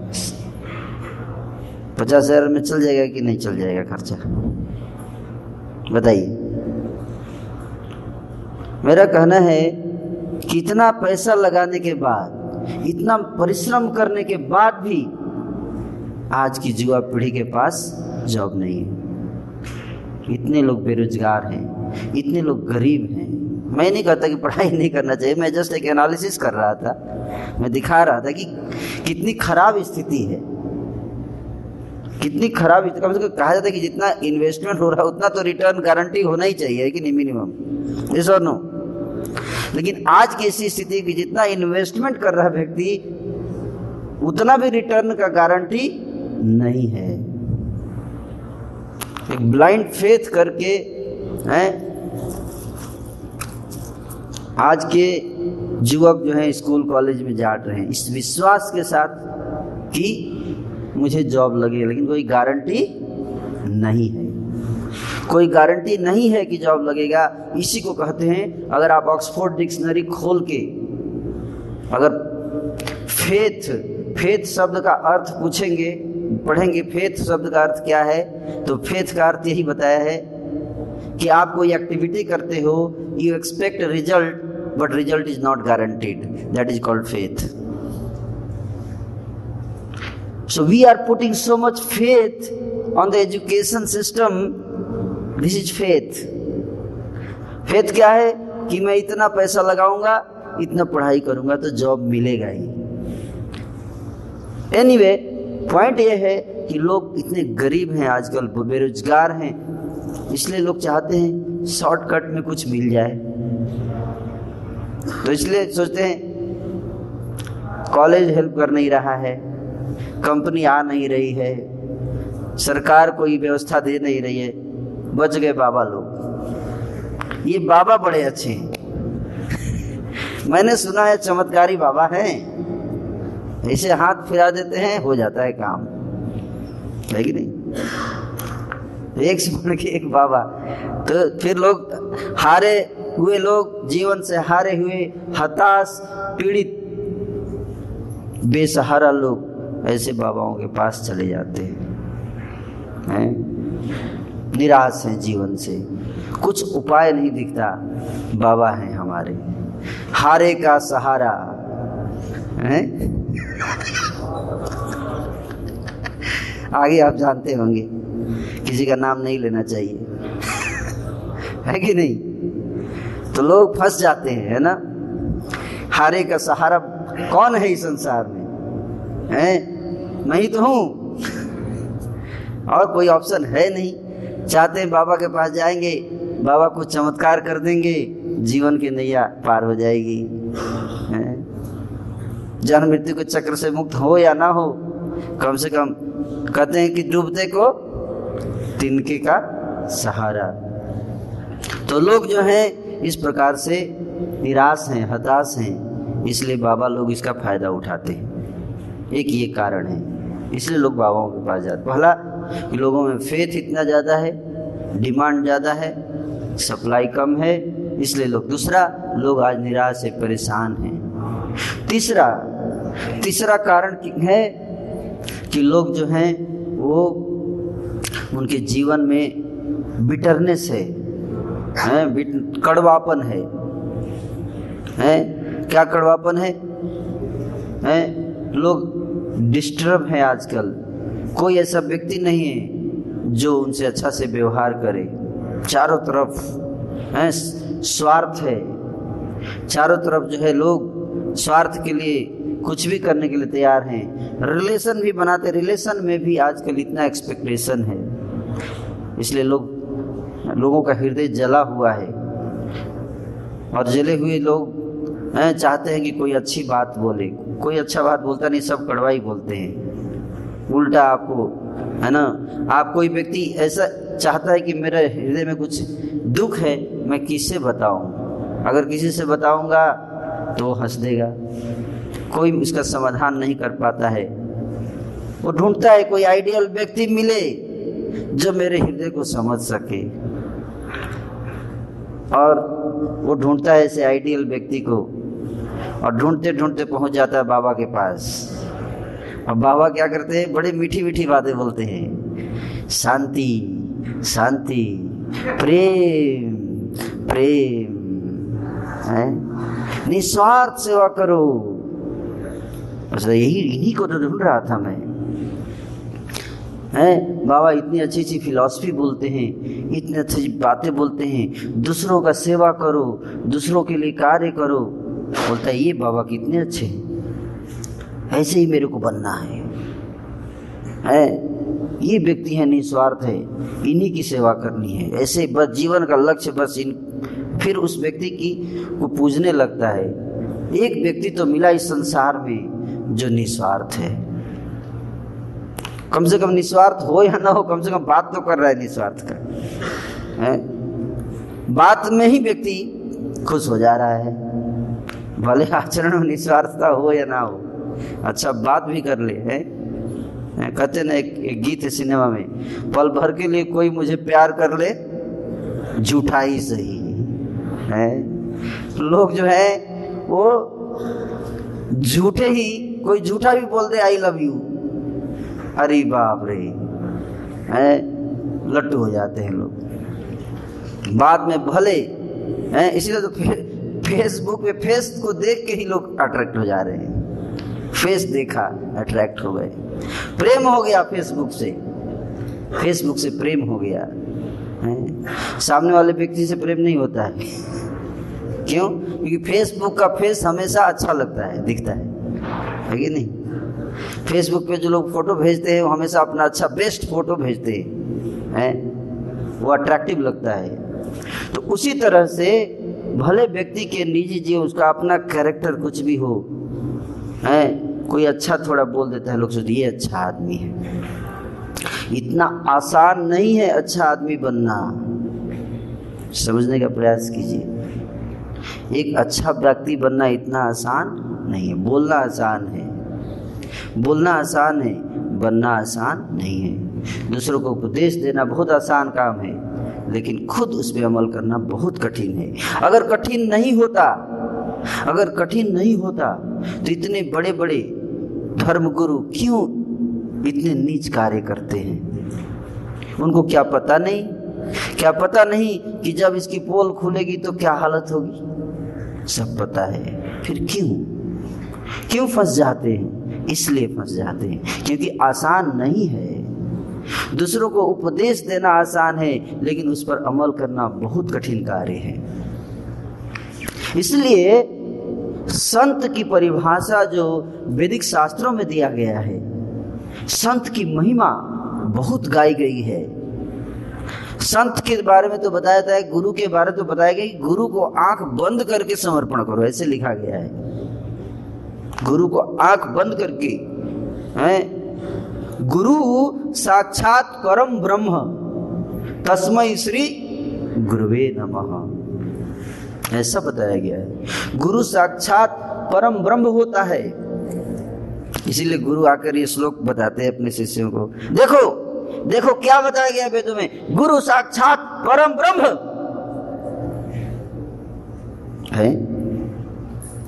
पचास हज़ार में चल जाएगा कि नहीं चल जाएगा खर्चा? बताइए। मेरा कहना है कि इतना पैसा लगाने के बाद, इतना परिश्रम करने के बाद भी आज की युवा पीढ़ी के पास जॉब नहीं है। इतने लोग बेरोजगार हैं, इतने लोग गरीब हैं। मैं नहीं कहता कि पढ़ाई नहीं करना चाहिए, मैं जस्ट एक एनालिसिस कर रहा था। मैं दिखा रहा था कि कितनी खराब स्थिति है। कितनी खराब, कम से कम कहा जाता है कि जितना इन्वेस्टमेंट हो रहा है, उतना तो रिटर्न गारंटी होना ही चाहिए कि नहीं मिनिमम इस और नो लेकिन आज की ऐसी स्थिति की जितना इन्वेस्टमेंट कर रहा व्यक्ति, उतना भी रिटर्न का गारंटी नहीं है। एक ब्लाइंड फेथ करके, हैं, आज के युवक जो है स्कूल कॉलेज में जा रहे हैं। इस विश्वास के साथ कि मुझे जॉब लगे, लेकिन कोई गारंटी नहीं है। कोई गारंटी नहीं है कि जॉब लगेगा। इसी को कहते हैं, अगर आप ऑक्सफोर्ड डिक्शनरी खोल के, अगर फेथ फेथ शब्द का अर्थ पूछेंगे, पढ़ेंगे फेथ शब्द का अर्थ क्या है? तो फेथ का अर्थ यही बताया है कि आप कोई एक्टिविटी करते हो you expect result but result is not guaranteed that is called faith So we are putting so much faith on the education system. This is faith. Faith क्या है? कि मैं इतना पैसा लगाऊँगा इतना पढ़ाई करूँगा तो जॉब मिलेगा ही। एनीवे anyway, पॉइंट ये है कि लोग इतने गरीब हैं आजकल बेरोजगार हैं। इसलिए लोग चाहते हैं शॉर्टकट में कुछ मिल जाए। तो इसलिए सोचते हैं कॉलेज हेल्प कर नहीं रहा है। कंपनी आ नहीं रही है, सरकार कोई व्यवस्था दे नहीं रही है, बच गए बाबा लोग। ये बाबा बड़े अच्छे हैं। मैंने सुना है चमत्कारी बाबा हैं। ऐसे हाथ फिरा देते हैं, हो जाता है काम। है कि नहीं? एक से बढ़ के एक बाबा तो फिर लोग हारे हुए लोग, जीवन से हारे हुए, हताश, पीड़ित, बेसहारा लोग। ऐसे बाबाओं के पास चले जाते हैं। निराश हैं जीवन से। कुछ उपाय नहीं दिखता। बाबा हैं हमारे। हारे का सहारा। है? आगे आप जानते होंगे, किसी का नाम नहीं लेना चाहिए। है कि नहीं? तो लोग फंस जाते हैं, है ना? हारे का सहारा कौन है इस संसार में? है? मैं ही तो हूँ। और कोई ऑप्शन है नहीं। चाहते बाबा के पास जाएँगे, बाबा कुछ चमत्कार कर देंगे, जीवन की नैया पार हो जाएगी। जन्म मृत्यु के चक्र से मुक्त हो या ना हो, कम से कम कहते हैं कि डूबते को तिनके का सहारा। तो लोग जो हैं, इस प्रकार से निराश हैं, हताश हैं, इसलिए बाबा लोग इसका फ़ायदा उठाते हैं। एक ये कारण है। इसलिए लोग बाबाओं के पास जाते भला, लोगों में फेथ इतना ज़्यादा है डिमांड ज़्यादा है सप्लाई कम है, इसलिए लोग दूसरा, लोग आज निराश से परेशान हैं। तीसरा तीसरा कारण है कि लोग जो हैं, वो उनके जीवन में बिटरनेस है, हैं कड़वापन है। हैं, क्या कड़वापन है? हैं, लोग डिस्टर्ब है आजकल। कोई ऐसा व्यक्ति नहीं है जो उनसे अच्छा से व्यवहार करे। चारों तरफ़, है, स्वार्थ है। चारों तरफ़ जो है लोग स्वार्थ के लिए कुछ भी करने के लिए तैयार हैं। रिलेशन भी बनाते, रिलेशन में भी आजकल इतना एक्सपेक्टेशन है। इसलिए लोग, लोगों का हृदय जला हुआ है। और जले हुए लोग हैं चाहते हैं कि कोई अच्छी बात बोले। कोई अच्छा बात बोलता नहीं, सब कड़वा ही बोलते हैं। उल्टा आपको, है ना? आप कोई व्यक्ति ऐसा चाहता है कि मेरे हृदय में कुछ दुख है, मैं किससे बताऊँ? अगर किसी से बताऊँगा तो हंस देगा। कोई इसका समाधान नहीं कर पाता है। वो ढूंढता है, कोई आइडियल व्यक्ति मिले, जो मेरे हृदय को समझ सके। और वो ढूंढता है, ऐसे आइडियल व्यक्ति को और ढूंढते ढूंढते पहुँच जाता है बाबा के पास। और बाबा क्या करते हैं? बड़े मीठी मीठी बातें बोलते हैं। शांति शांति, प्रेम प्रेम, है? निस्वार्थ सेवा करो। यही इन्हीं को तो ढूंढ रहा था मैं। हैं? बाबा इतनी अच्छी अच्छी फिलॉसफी बोलते हैं, इतनी अच्छी बातें बोलते हैं। दूसरों का सेवा करो, दूसरों के लिए कार्य करो। बोलता है, ये बाबा कितने अच्छे हैं। ऐसे ही मेरे को बनना है। है? ये व्यक्ति है, निस्वार्थ है। इन्हीं की सेवा करनी है। ऐसे बस जीवन का लक्ष्य बस इन, फिर उस व्यक्ति की को पूजने लगता है। एक व्यक्ति तो मिला इस संसार में जो निस्वार्थ है। कम से कम निस्वार्थ हो या ना हो, कम से कम बात तो कर रहा है निस्वार्थ का। है? बात में ही व्यक्ति खुश हो जा रहा है। भले आचरण में निस्वार्थता हो या ना हो अच्छा बात भी कर ले है? कहते ना एक, एक गीत है सिनेमा में पल भर के लिए कोई मुझे प्यार कर ले झूठा ही सही है? लोग जो है वो झूठे ही कोई झूठा भी बोल दे आई लव यू अरे बाप रे है? लट्टू हो जाते हैं लोग। बाद में भले हैं? इसीलिए तो फे, फेसबुक पे फेस को देख के ही लोग अट्रैक्ट हो जा रहे हैं। फेस देखा अट्रैक्ट हो गए। प्रेम हो गया फेसबुक से। फेसबुक से प्रेम हो गया। है? सामने वाले व्यक्ति से प्रेम नहीं होता है। क्यों? क्योंकि फेसबुक का फेस हमेशा अच्छा लगता है, दिखता है। है कि नहीं? फेसबुक पे जो लोग फ़ोटो भेजते हैं, वो हमेशा अपना अच्छा बेस्ट फ़ोटो भेजते हैं। है? वो अट्रैक्टिव लगता है। तो उसी तरह से भले व्यक्ति के निजी जीवन, उसका अपना कैरेक्टर कुछ भी हो, है? कोई अच्छा थोड़ा बोल देता है, लोग सोचते ये अच्छा आदमी है। इतना आसान नहीं है अच्छा आदमी बनना। समझने का प्रयास कीजिए। एक अच्छा व्यक्ति बनना इतना आसान नहीं है। बोलना आसान है। बोलना आसान है, बनना आसान नहीं है। दूसरों को उपदेश देना बहुत आसान काम है। लेकिन खुद उस पर अमल करना बहुत कठिन है। अगर कठिन नहीं होता, अगर कठिन नहीं होता तो इतने बड़े बड़े धर्मगुरु क्यों इतने नीच कार्य करते हैं? उनको क्या पता नहीं? क्या पता नहीं कि जब इसकी पोल खुलेगी तो क्या हालत होगी? सब पता है। फिर क्यों? क्यों फंस जाते हैं? इसलिए फंस जाते हैं। क्योंकि आसान नहीं है। दूसरों को उपदेश देना आसान है, लेकिन उस पर अमल करना बहुत कठिन कार्य है। इसलिए संत की परिभाषा जो वैदिक शास्त्रों में दिया गया है, संत की महिमा बहुत गाई गई है। संत के बारे में तो बताया है गुरु के बारे में तो बताया गया कि गुरु को आँख बंद करके समर्पण करो, ऐसे लिखा गया है। गुरु को आँख बंद करके, है गुरु साक्षात परम ब्रह्म। तस्मय श्री गुरुवे नमः। ऐसा बताया गया है। गुरु साक्षात परम ब्रह्म होता है। इसीलिए गुरु आकर ये श्लोक बताते हैं अपने शिष्यों को। देखो देखो क्या बताया गया वेदों में। गुरु साक्षात परम ब्रह्म। है?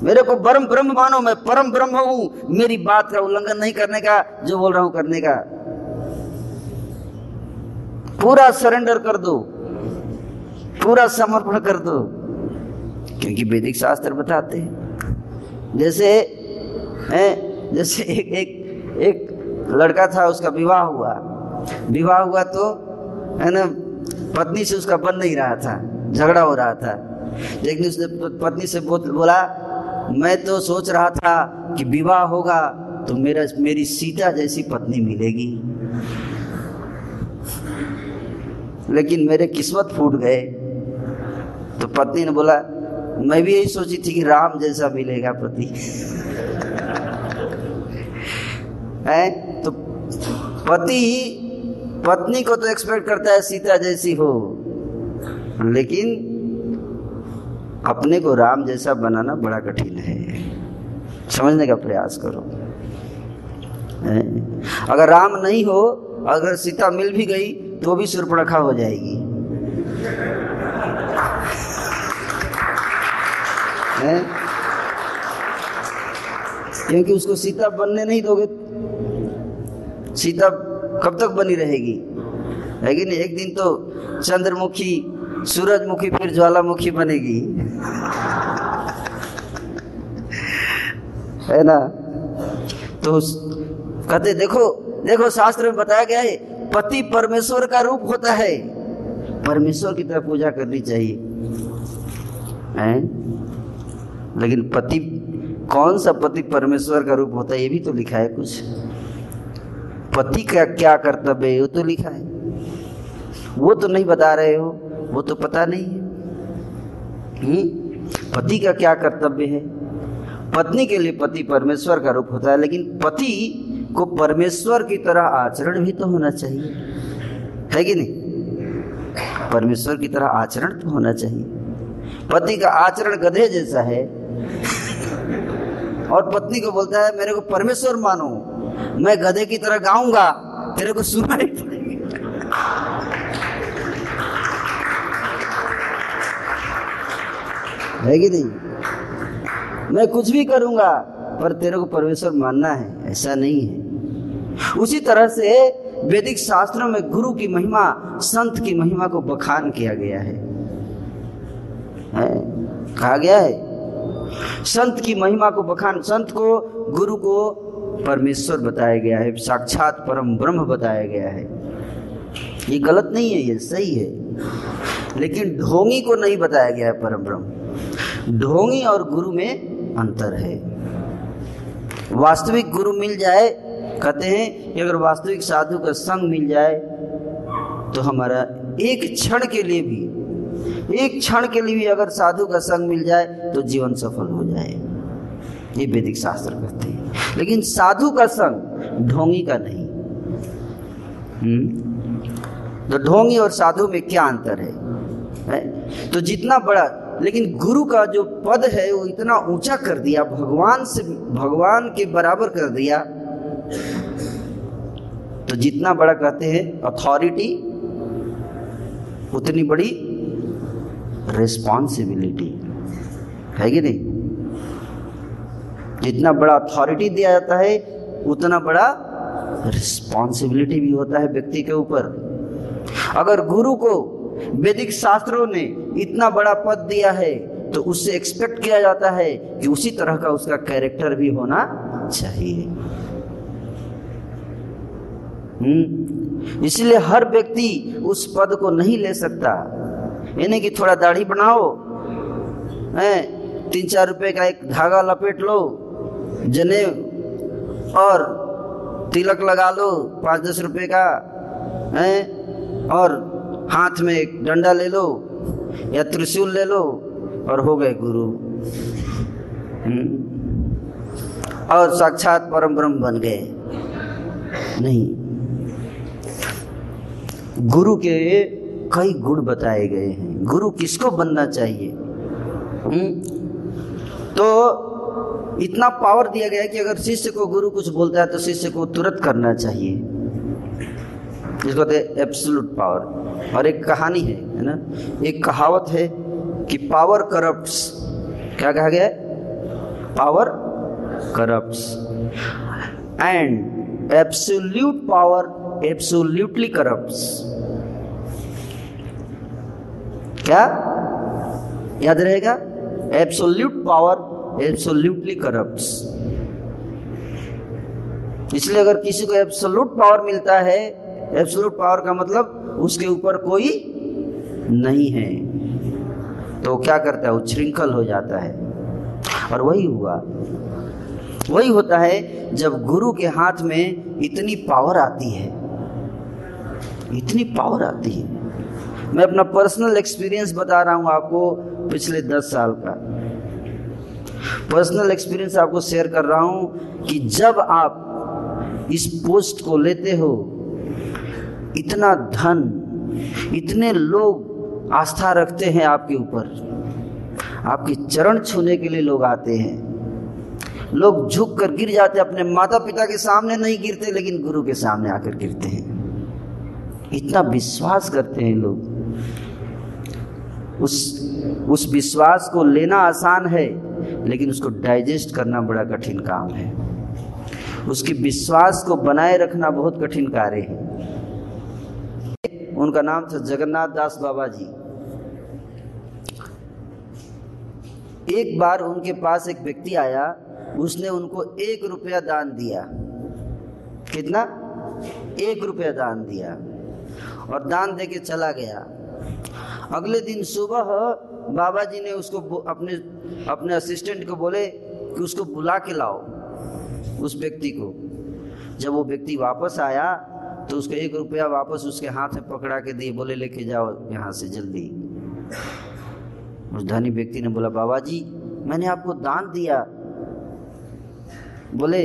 मेरे को परम ब्रह्म मानो, मैं परम ब्रह्म हूँ। मेरी बात का उल्लंघन नहीं करने का, जो बोल रहा हूँ करने का। पूरा सरेंडर कर दो। पूरा समर्पण कर दो। क्योंकि वैदिक शास्त्र बताते हैं। जैसे, है, जैसे एक एक एक लड़का था, उसका विवाह हुआ। विवाह हुआ तो है ना, पत्नी से उसका बन नहीं रहा था। झगड़ा हो रहा था। लेकिन उसने पत्नी से बोला मैं तो सोच रहा था कि विवाह होगा तो मेरा, मेरी सीता जैसी पत्नी मिलेगी। लेकिन मेरे किस्मत फूट गए। तो पत्नी ने बोला, मैं भी यही सोची थी कि राम जैसा मिलेगा पति। है? तो पति, पत्नी को तो एक्सपेक्ट करता है सीता जैसी हो। लेकिन अपने को राम जैसा बनाना बड़ा कठिन है। समझने का प्रयास करो। अगर राम नहीं हो, अगर सीता मिल भी गई तो भी सुरपणखा हो जाएगी। क्योंकि उसको सीता बनने नहीं दोगे। सीता कब तक बनी रहेगी? कि नहीं? एक दिन तो चंद्रमुखी, सूरजमुखी, फिर ज्वालामुखी बनेगी। है ना? तो कहते, देखो देखो, शास्त्र में बताया गया है, पति परमेश्वर का रूप होता है। परमेश्वर की तरह पूजा करनी चाहिए। है? लेकिन पति, कौन सा पति परमेश्वर का रूप होता है, ये भी तो लिखा है कुछ। पति का क्या कर्तव्य है, वो तो लिखा है। वो तो नहीं बता रहे हो, वो तो पता नहीं है? पति का क्या कर्तव्य है? पत्नी के लिए पति परमेश्वर का रूप होता है, लेकिन पति को परमेश्वर की तरह आचरण भी तो होना चाहिए। है कि नहीं? परमेश्वर की तरह आचरण तो होना चाहिए। पति का आचरण गधे जैसा है, और पत्नी को बोलता है, मेरे को परमेश्वर मानो, मैं गधे की तरह गाऊँगा, तेरे को सुना है कि नहीं? मैं कुछ भी करूँगा पर तेरे को परमेश्वर मानना है ऐसा नहीं है। उसी तरह से वैदिक शास्त्रों में गुरु की महिमा संत की महिमा को बखान किया गया है, है? कहा गया है? संत की महिमा को बखान संत को गुरु को परमेश्वर बताया गया है साक्षात परम ब्रह्म बताया गया है। ये गलत नहीं है ये सही है। लेकिन ढोंगी को नहीं बताया गया है परम ब्रह्म। ढोंगी और गुरु में अंतर है। वास्तविक गुरु मिल जाए कहते हैं कि अगर वास्तविक साधु का संग मिल जाए तो हमारा एक क्षण के लिए भी एक क्षण के लिए भी अगर साधु का संग मिल जाए तो जीवन सफल हो जाए। ये वैदिक शास्त्र कहते हैं। लेकिन साधु का संग ढोंगी का नहीं। हम्म? तो ढोंगी और साधु में क्या अंतर है, है? तो जितना बड़ा लेकिन गुरु का जो पद है, वो इतना ऊँचा कर दिया, भगवान से, भगवान के बराबर कर दिया। तो जितना बड़ा कहते हैं अथॉरिटी उतनी बड़ी रिस्पॉन्सिबिलिटी है कि नहीं? जितना बड़ा अथॉरिटी दिया जाता है, उतना बड़ा रिस्पॉन्सिबिलिटी भी होता है व्यक्ति के ऊपर। अगर गुरु को वैदिक शास्त्रों ने इतना बड़ा पद दिया है तो उससे एक्सपेक्ट किया जाता है कि उसी तरह का उसका कैरेक्टर भी होना चाहिए। हम्म इसलिए हर व्यक्ति उस पद को नहीं ले सकता। यानी कि थोड़ा दाढ़ी बनाओ, है तीन चार रुपए का एक धागा लपेट लो, जने और तिलक लगा लो पाँच दस रुपए का, है, और हाथ में एक डंडा ले लो या त्रिशूल ले लो और हो गए गुरु। और साक्षात परम ब्रह्म बन गए। नहीं। गुरु के कई गुण बताए गए हैं। गुरु किसको बनना चाहिए? हुँ? तो इतना पावर दिया गया कि अगर शिष्य को गुरु कुछ बोलता है तो शिष्य को तुरंत करना चाहिए। जिसको कहते पावर और एक कहानी है है ना? एक कहावत है कि पावर करप्ट्स क्या कहा गया है? Power corrupts and absolute power absolutely corrupts क्या? याद रहेगा? एब्सोल्यूट पावर एब्सोल्यूटली करप्ट्स इसलिए अगर किसी को एब्सोल्यूट पावर मिलता है एब्सोल्यूट पावर का मतलब उसके ऊपर कोई नहीं है। तो क्या करता है? वो श्रृंखल हो जाता है। और वही हुआ। वही होता है, जब गुरु के हाथ में इतनी पावर आती है, इतनी पावर आती है। मैं अपना पर्सनल एक्सपीरियंस बता रहा हूँ आपको पिछले दस साल का। पर्सनल एक्सपीरियंस आपको शेयर कर रहा हूँ कि जब आप इस पोस्ट को लेते हो इतना धन, इतने लोग आस्था रखते हैं आपके ऊपर। आपके चरण छूने के लिए लोग आते हैं। लोग झुक कर गिर जाते अपने माता पिता के सामने नहीं गिरते, लेकिन गुरु के सामने आकर गिरते हैं। इतना विश्वास करते हैं लोग। उस उस विश्वास को लेना आसान है, लेकिन उसको डाइजेस्ट करना बड़ा कठिन काम है। उसके विश्वास को बनाए रखना बहुत कठिन कार्य है। उनका नाम था जगन्नाथ दास बाबा जी। एक बार उनके पास एक व्यक्ति आया, उसने उनको एक रुपया दान दिया। कितना? एक रुपया दान दिया और दान दे के चला गया। अगले दिन सुबह बाबा जी ने उसको अपने अपने असिस्टेंट को बोले कि उसको बुला के लाओ उस व्यक्ति को। जब वो व्यक्ति वापस आया तो उसको एक रुपया वापस उसके हाथ में पकड़ा के दिए बोले, लेके जाओ यहाँ से जल्दी। उस धनी व्यक्ति ने बोला, बाबा जी, मैंने आपको दान दिया। बोले,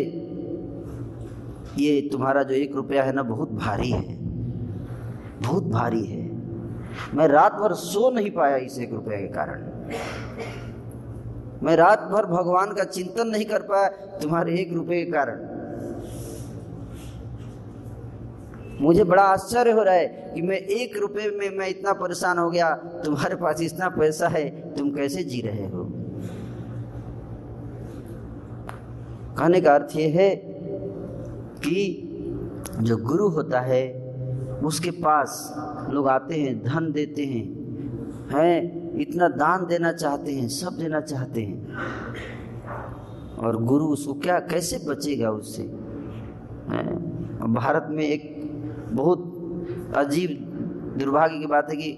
ये तुम्हारा जो एक रुपया है ना, बहुत भारी है, बहुत भारी है। मैं रात भर सो नहीं पाया इस एक रुपया के कारण। मैं रात भर भगवान का चिंतन नहीं कर पाया तुम्हारे एक रुपये के कारण। मुझे बड़ा आश्चर्य हो रहा है कि मैं एक रुपए में मैं इतना परेशान हो गया। तुम्हारे पास इतना पैसा है, तुम कैसे जी रहे हो? कहने का अर्थ यह है कि जो गुरु होता है, उसके पास लोग आते हैं, धन देते हैं हैं, इतना दान देना चाहते हैं, सब देना चाहते हैं। और गुरु उसको क्या, कैसे बचेगा उससे? भारत में एक बहुत अजीब दुर्भाग्य की बात है कि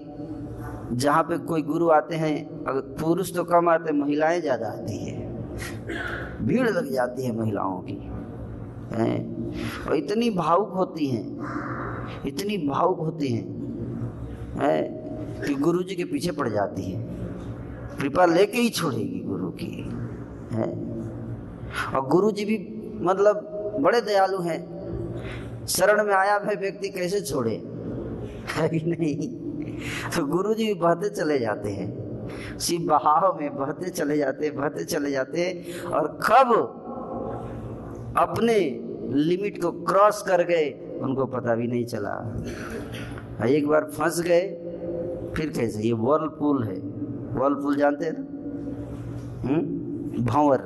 जहाँ पे कोई गुरु आते हैं, अगर पुरुष तो कम आते हैं महिलाएँ ज़्यादा आती है। भीड़ लग जाती है महिलाओं की, हैं? और इतनी भावुक होती हैं, इतनी भावुक होती हैं, है? कि गुरु जी के पीछे पड़ जाती है। कृपा लेके ही छोड़ेगी गुरु की, है? और गुरु जी भी मतलब बड़े दयालु हैं। शरण में आया भाई व्यक्ति कैसे छोड़े? नहीं? तो गुरु जी बहते चले जाते हैं। शिव बहाव में बहते चले जाते बहते चले जाते और कब अपने लिमिट को क्रॉस कर गए, उनको पता भी नहीं चला। एक बार फंस गए, फिर कैसे? ये वर्लपूल है। वर्लपूल जानते हैं हम्म? भंवर।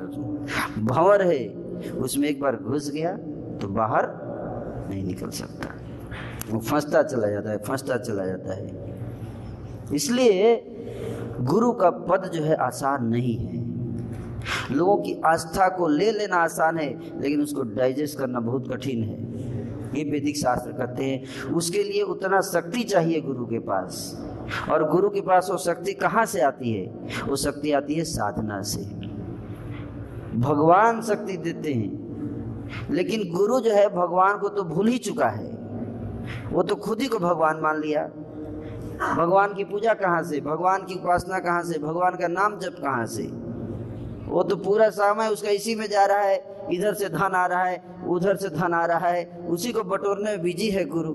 भंवर है। उसमें एक बार घुस गया तो बाहर नहीं निकल सकता। वो फंसता चला जाता है, फंसता चला जाता है। इसलिए गुरु का पद जो है आसान नहीं है। लोगों की आस्था को ले लेना आसान है, लेकिन उसको डाइजेस्ट करना बहुत कठिन है। ये वैदिक शास्त्र कहते हैं, उसके लिए उतना शक्ति चाहिए गुरु के पास। और गुरु के पास वो शक्ति कहाँ से आती है? वो शक्ति आती है साधना से। भगवान शक्ति देते हैं। लेकिन गुरु जो है भगवान को तो भूल ही चुका है। वो तो खुद ही को भगवान मान लिया। भगवान की पूजा कहाँ से? भगवान की उपासना कहाँ से? भगवान का नाम जप कहाँ से? वो तो पूरा समय उसका इसी में जा रहा है। इधर से धन आ रहा है, उधर से धन आ रहा है। उसी को बटोरने में बिज़ी है गुरु।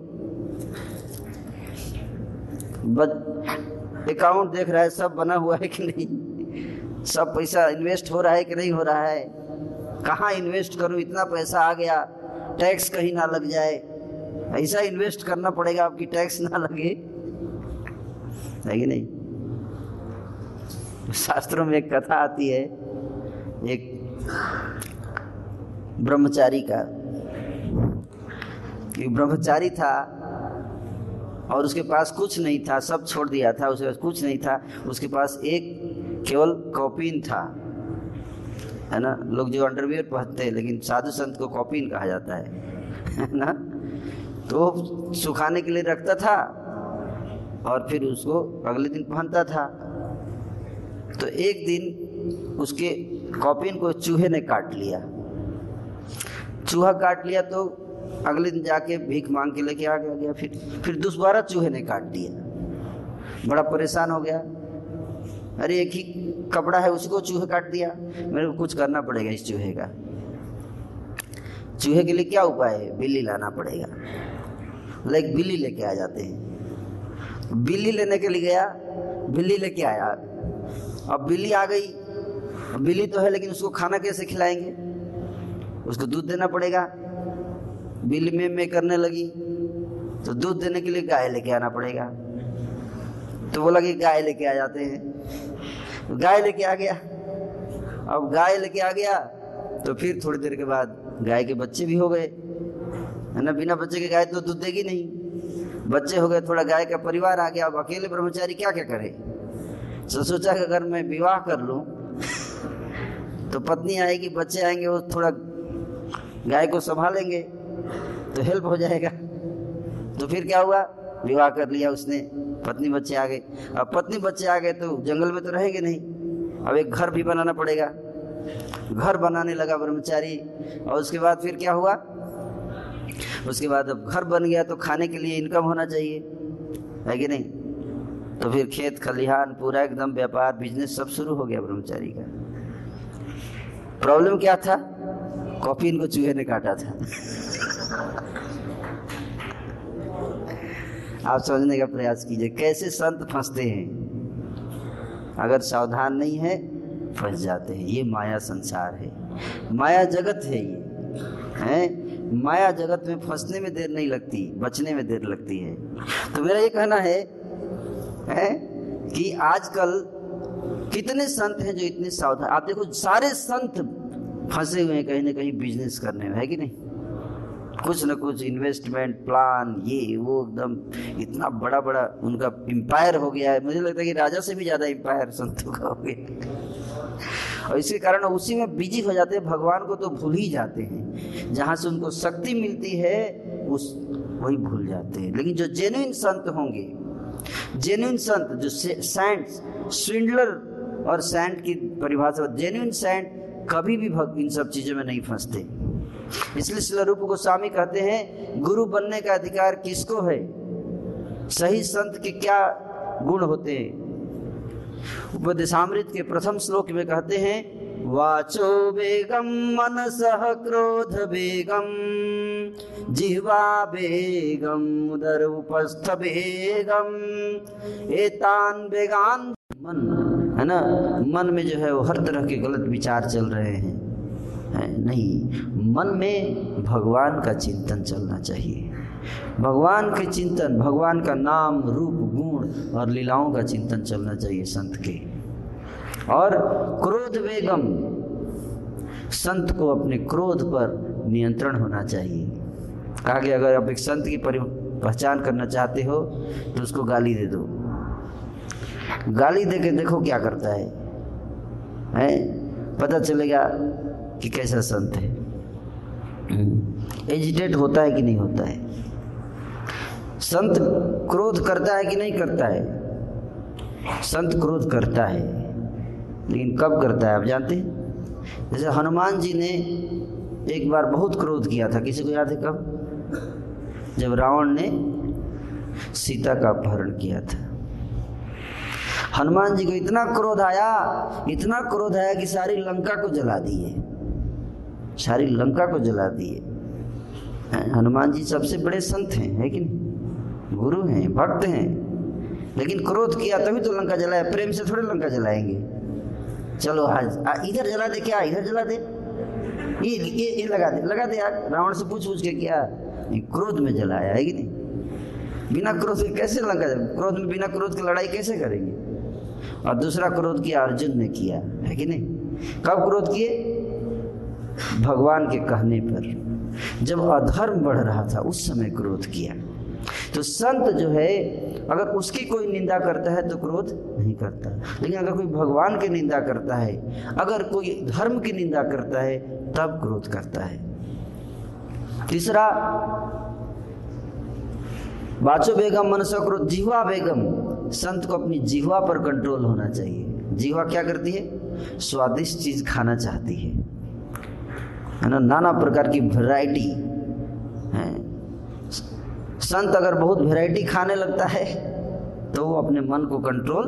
अकाउंट देख रहा है, सब बना हुआ है कि नहीं? सब पैसा इन्वेस्ट हो रहा है कि नहीं हो रहा है? कहाँ इन्वेस्ट करूँ? इतना पैसा आ गया टैक्स कहीं ना लग जाए। ऐसा इन्वेस्ट करना पड़ेगा आपकी टैक्स ना लगे। है कि नहीं? शास्त्रों में एक कथा आती है, एक ब्रह्मचारी का। एक ब्रह्मचारी था और उसके पास कुछ नहीं था, सब छोड़ दिया था उसके पास कुछ नहीं था। उसके पास एक केवल कॉपिन था। है ना? लोग जो अंडरवियर पहनते हैं, लेकिन साधु संत को कॉपिन कहा जाता है। है ना? तो सुखाने के लिए रखता था और फिर उसको अगले दिन पहनता था। तो एक दिन उसके कॉपिन को चूहे ने काट लिया। चूहा काट लिया तो अगले दिन जाके भीख मांग के लेके आ गया फिर फिर दोबारा चूहे ने काट दिया। बड़ा परेशान हो गया। अरे एक ही कपड़ा है उसको चूहे काट दिया। मेरे को कुछ करना पड़ेगा इस चूहे का। चूहे के लिए क्या उपाय है? बिल्ली लाना पड़ेगा। लाइक बिल्ली लेके आ जाते हैं। बिल्ली लेने के लिए गया, बिल्ली लेके आया। अब बिल्ली आ गई। बिल्ली तो है, लेकिन उसको खाना कैसे खिलाएँगे? उसको दूध देना पड़ेगा। बिल्ली में में करने लगी। तो दूध देने के लिए गाय लेके आना पड़ेगा। तो बोला कि गाय लेके आ जाते हैं। गाय लेके आ गया। अब गाय लेके आ गया तो फिर थोड़ी देर के बाद गाय के बच्चे भी हो गए। है ना, बिना बच्चे के गाय तो दूध देगी नहीं। बच्चे हो गए, थोड़ा गाय का परिवार आ गया। अब अकेले ब्रह्मचारी क्या क्या करे? तो सोचा कि अगर मैं विवाह कर लूँ तो पत्नी आएगी, बच्चे आएँगे, वो थोड़ा गाय को संभालेंगे तो हेल्प हो जाएगा। तो फिर क्या हुआ? विवाह कर लिया उसने, पत्नी बच्चे आ गए। अब पत्नी बच्चे आ गए तो जंगल में तो रहेंगे नहीं। अब एक घर भी बनाना पड़ेगा। घर बनाने लगा ब्रह्मचारी, और उसके बाद फिर क्या हुआ? उसके बाद अब घर बन गया तो खाने के लिए इनकम होना चाहिए। है कि नहीं? तो फिर खेत, खलिहान, पूरा एकदम व्यापार बिज़नेस सब शुरू हो गया ब्रह्मचारी का। प्रॉब्लम क्या था? कॉफ़ी इनको चूहे ने काटा था। आप समझने का प्रयास कीजिए कैसे संत फंसते हैं? अगर सावधान नहीं है फंस जाते हैं। ये माया संसार है। माया जगत है ये। है? माया जगत में फंसने में देर नहीं लगती बचने में देर लगती है। तो मेरा ये कहना है, है? कि आजकल कितने संत हैं जो इतने सावधान? आप देखो सारे संत फंसे हुए हैं कहीं ना कहीं बिज़नेस करने में है कि नहीं? कुछ न कुछ इन्वेस्टमेंट प्लान ये, वो एकदम इतना बड़ा बड़ा उनका एम्पायर हो गया है। मुझे लगता है कि राजा से भी ज़्यादा एम्पायर संतों का हो गया। और इसके कारण उसी में बिज़ी हो जाते हैं। भगवान को तो भूल ही जाते हैं। जहाँ से उनको शक्ति मिलती है, उस, वही भूल जाते हैं। लेकिन जो जेन्युइन संत होंगे जेन्युइन संत, जो सैंट स्विंडलर और सैंट की परिभाषा जेन्युइन सैंट कभी भी इन सब चीज़ों में नहीं फंसते। इसलिए शिल रूप गोस्वामी कहते हैं, गुरु बनने का अधिकार किसको है? सही संत के क्या गुण होते हैं? उपदेशामृत के प्रथम श्लोक में कहते हैं, वाचो बेगम मनस क्रोध बेगम जिह्वा बेगम उदर उपस्थ बेगम एतान बेगान मन। है ना? मन में जो है वो हर तरह के गलत विचार चल रहे हैं। है। नहीं, मन में भगवान का चिंतन चलना चाहिए। भगवान के चिंतन, भगवान का नाम, रूप, गुण और लीलाओं का चिंतन चलना चाहिए संत के। और क्रोध बेगम, संत को अपने क्रोध पर नियंत्रण होना चाहिए। कहा कि अगर आप एक संत की पहचान करना चाहते हो तो उसको गाली दे दो। गाली दे के देखो क्या करता है। हैं? पता चलेगा कि कैसा संत है। एजिटेट। होता है कि नहीं होता है? संत क्रोध करता है कि नहीं करता है? संत क्रोध करता है, लेकिन कब करता है, आप जानते हैं? जैसे हनुमान जी ने एक बार बहुत क्रोध किया था, किसी को याद है कब? जब रावण ने सीता का अपहरण किया था। हनुमान जी को इतना क्रोध आया, इतना क्रोध आया कि सारी लंका को जला दिए सारी लंका को जला दिए। हनुमान जी सबसे बड़े संत हैं, है कि नहीं? गुरु हैं, भक्त हैं। लेकिन क्रोध किया तभी तो लंका जलाया, प्रेम से थोड़े लंका जलाएँगे। चलो आज इधर जला दे क्या? इधर जला दे। ये ये ये लगा दे लगा दे यार रावण से पूछ पूछ के क्या? क्रोध में जलाया, है कि नहीं? बिना क्रोध के कैसे लंका क्रोध में बिना क्रोध की लड़ाई कैसे करेंगे? और दूसरा क्रोध किया, अर्जुन ने किया, है कि नहीं? कब क्रोध किए? भगवान के कहने पर जब अधर्म बढ़ रहा था, उस समय क्रोध किया। तो संत जो है, अगर उसकी कोई निंदा करता है तो क्रोध नहीं करता। लेकिन अगर कोई भगवान की निंदा करता है, अगर कोई धर्म की निंदा करता है, तब क्रोध करता है। तीसरा, बाचो बेगम मनसा क्रोध, जिहवा बेगम। संत को अपनी जिहवा पर कंट्रोल होना चाहिए। जिहवा क्या करती है? स्वादिष्ट चीज़ खाना चाहती है। है ना, नाना प्रकार की वैरायटी है। संत अगर बहुत वैरायटी खाने लगता है तो वो अपने मन को कंट्रोल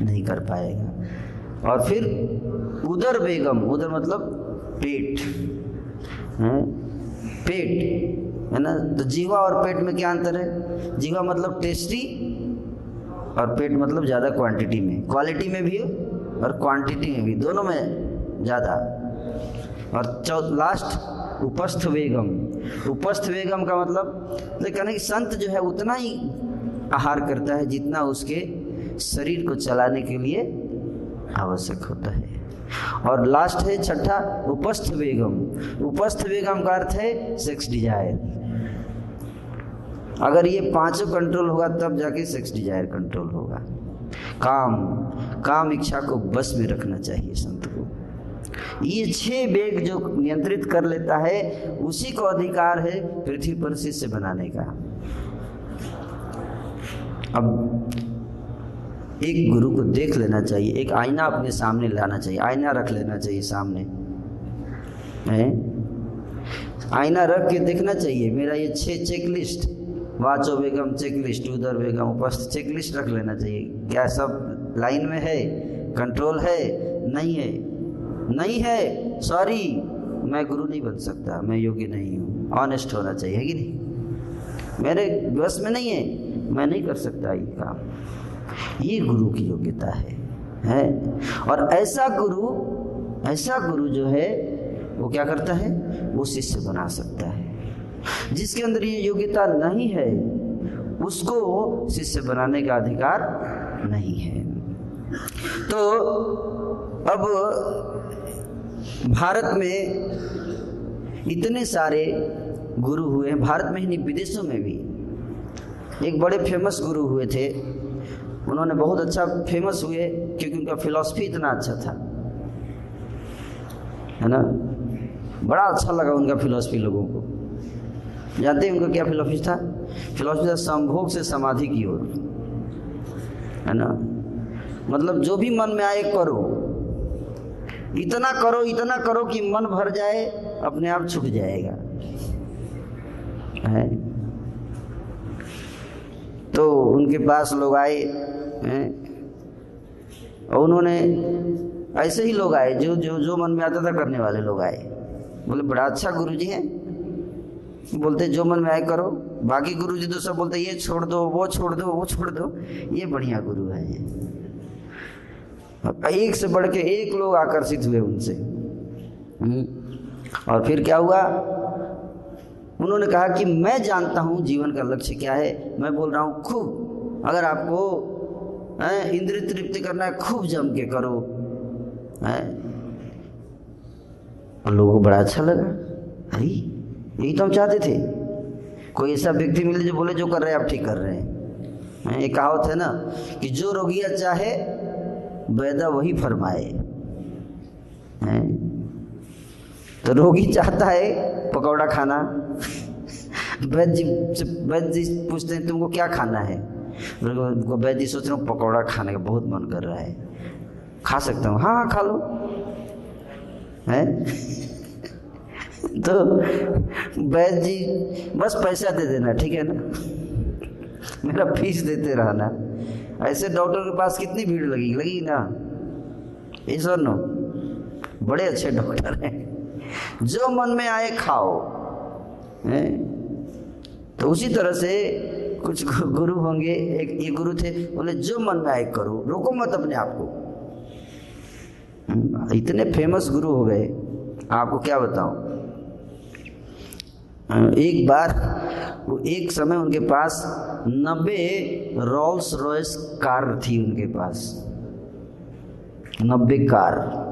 नहीं कर पाएगा। और फिर उधर बेगम, उधर मतलब पेट, है? पेट, है ना? तो जीवा और पेट में क्या अंतर है? जीवा मतलब टेस्टी और पेट मतलब ज़्यादा क्वांटिटी में। क्वालिटी में भी और क्वांटिटी में भी, दोनों में ज़्यादा। और लास्ट उपस्थ वेगम। उपस्थ वेगम का मतलब लेकिन कि संत जो है उतना ही आहार करता है जितना उसके शरीर को चलाने के लिए आवश्यक होता है। और लास्ट है छठा, उपस्थ वेगम। उपस्थ वेगम का अर्थ है सेक्स डिज़ायर अगर ये पाँचों कंट्रोल होगा, तब जाके सेक्स डिज़ायर कंट्रोल होगा। काम काम इच्छा को बस में रखना चाहिए संत। ये छह वेग जो नियंत्रित कर लेता है, उसी को अधिकार है पृथ्वी पर शिष्य बनाने का। अब एक गुरु को देख लेना चाहिए, एक आईना अपने सामने लाना चाहिए, आईना रख लेना चाहिए सामने। है? आईना रख के देखना चाहिए, मेरा ये छह चेकलिस्ट वाचो बेगम चेकलिस्ट उधर बेगम उपस्थ चेकलिस्ट रख लेना चाहिए। क्या सब लाइन में है? कंट्रोल है? नहीं है। नहीं है। सॉरी मैं गुरु नहीं बन सकता, मैं योग्य नहीं हूँ। ऑनेस्ट होना चाहिए कि नहीं? मेरे बस में नहीं है, मैं नहीं कर सकता ये काम। ये गुरु की योग्यता है है? और ऐसा गुरु ऐसा गुरु जो है, वो क्या करता है? वो शिष्य बना सकता है। जिसके अंदर ये योग्यता नहीं है, उसको शिष्य बनाने का अधिकार नहीं है। तो अब भारत में इतने सारे गुरु हुए हैं, भारत में ही नहीं, विदेशों में भी। एक बड़े फ़ेमस गुरु हुए थे। उन्होंने बहुत अच्छा फ़ेमस हुए, क्योंकि उनका फिलॉसफी इतना अच्छा था। है ना? बड़ा अच्छा लगा उनका फिलॉसफी लोगों को। जानते हैं उनका क्या फिलॉसफी था? फिलॉसफी था संभोग से समाधि की ओर। है ना? मतलब जो भी मन में आए, करो। इतना करो इतना करो कि मन भर जाए, अपने आप छुट जाएगा। है? तो उनके पास लोग आए, हैं? और उन्होंने ऐसे ही लोग आए, जो जो जो मन में आता था करने वाले लोग आए। बोले, बड़ा अच्छा गुरु जी है। बोलते, जो मन में आए करो। बाकी गुरु जी तो सब बोलते, ये छोड़ दो, वो छोड़ दो, वो छोड़ दो। ये बढ़िया गुरु है एक से बढ़ के एक लोग आकर्षित हुए उनसे। हम्म। और फिर क्या हुआ? उन्होंने कहा कि मैं जानता हूँ जीवन का लक्ष्य क्या है। मैं बोल रहा हूँ, खूब। अगर आपको इंद्रिय तृप्ति करना है, खूब जम के करो। है? और लोगों को बड़ा अच्छा लगा। अरे, यही तो हम चाहते थे। कोई ऐसा व्यक्ति मिले जो बोले, जो कर रहे हैं, आप ठीक कर रहे हैं। ये कहावत है ना कि जो रोगिया चाहे वैदा वही फरमाए। हैं? तो रोगी चाहता है पकौड़ा खाना। वैद्य जी वैद्य पूछते हैं, तुमको क्या खाना है? वैद्य सोच रहा हूँ, पकौड़ा खाने का बहुत मन कर रहा है। खा सकता हूँ। हाँ हाँ खा लो। है? तो वैद्य जी, बस पैसा दे देना, ठीक है ना? मेरा फ़ीस देते रहना। ऐसे डॉक्टर के पास कितनी भीड़ लगी लगी ना? ईश्वर नो बड़े अच्छे डॉक्टर हैं। जो मन में आए खाओ। है? तो उसी तरह से कुछ गुरु होंगे। एक ये गुरु थे बोले जो मन में आए करो। रोको मत अपने आप को। हम्म, इतने फ़ेमस गुरु हो गए। आपको क्या बताऊँ? एक बार वो एक समय उनके पास नब्बे रोल्स रॉयस कार थी उनके पास। नब्बे कार।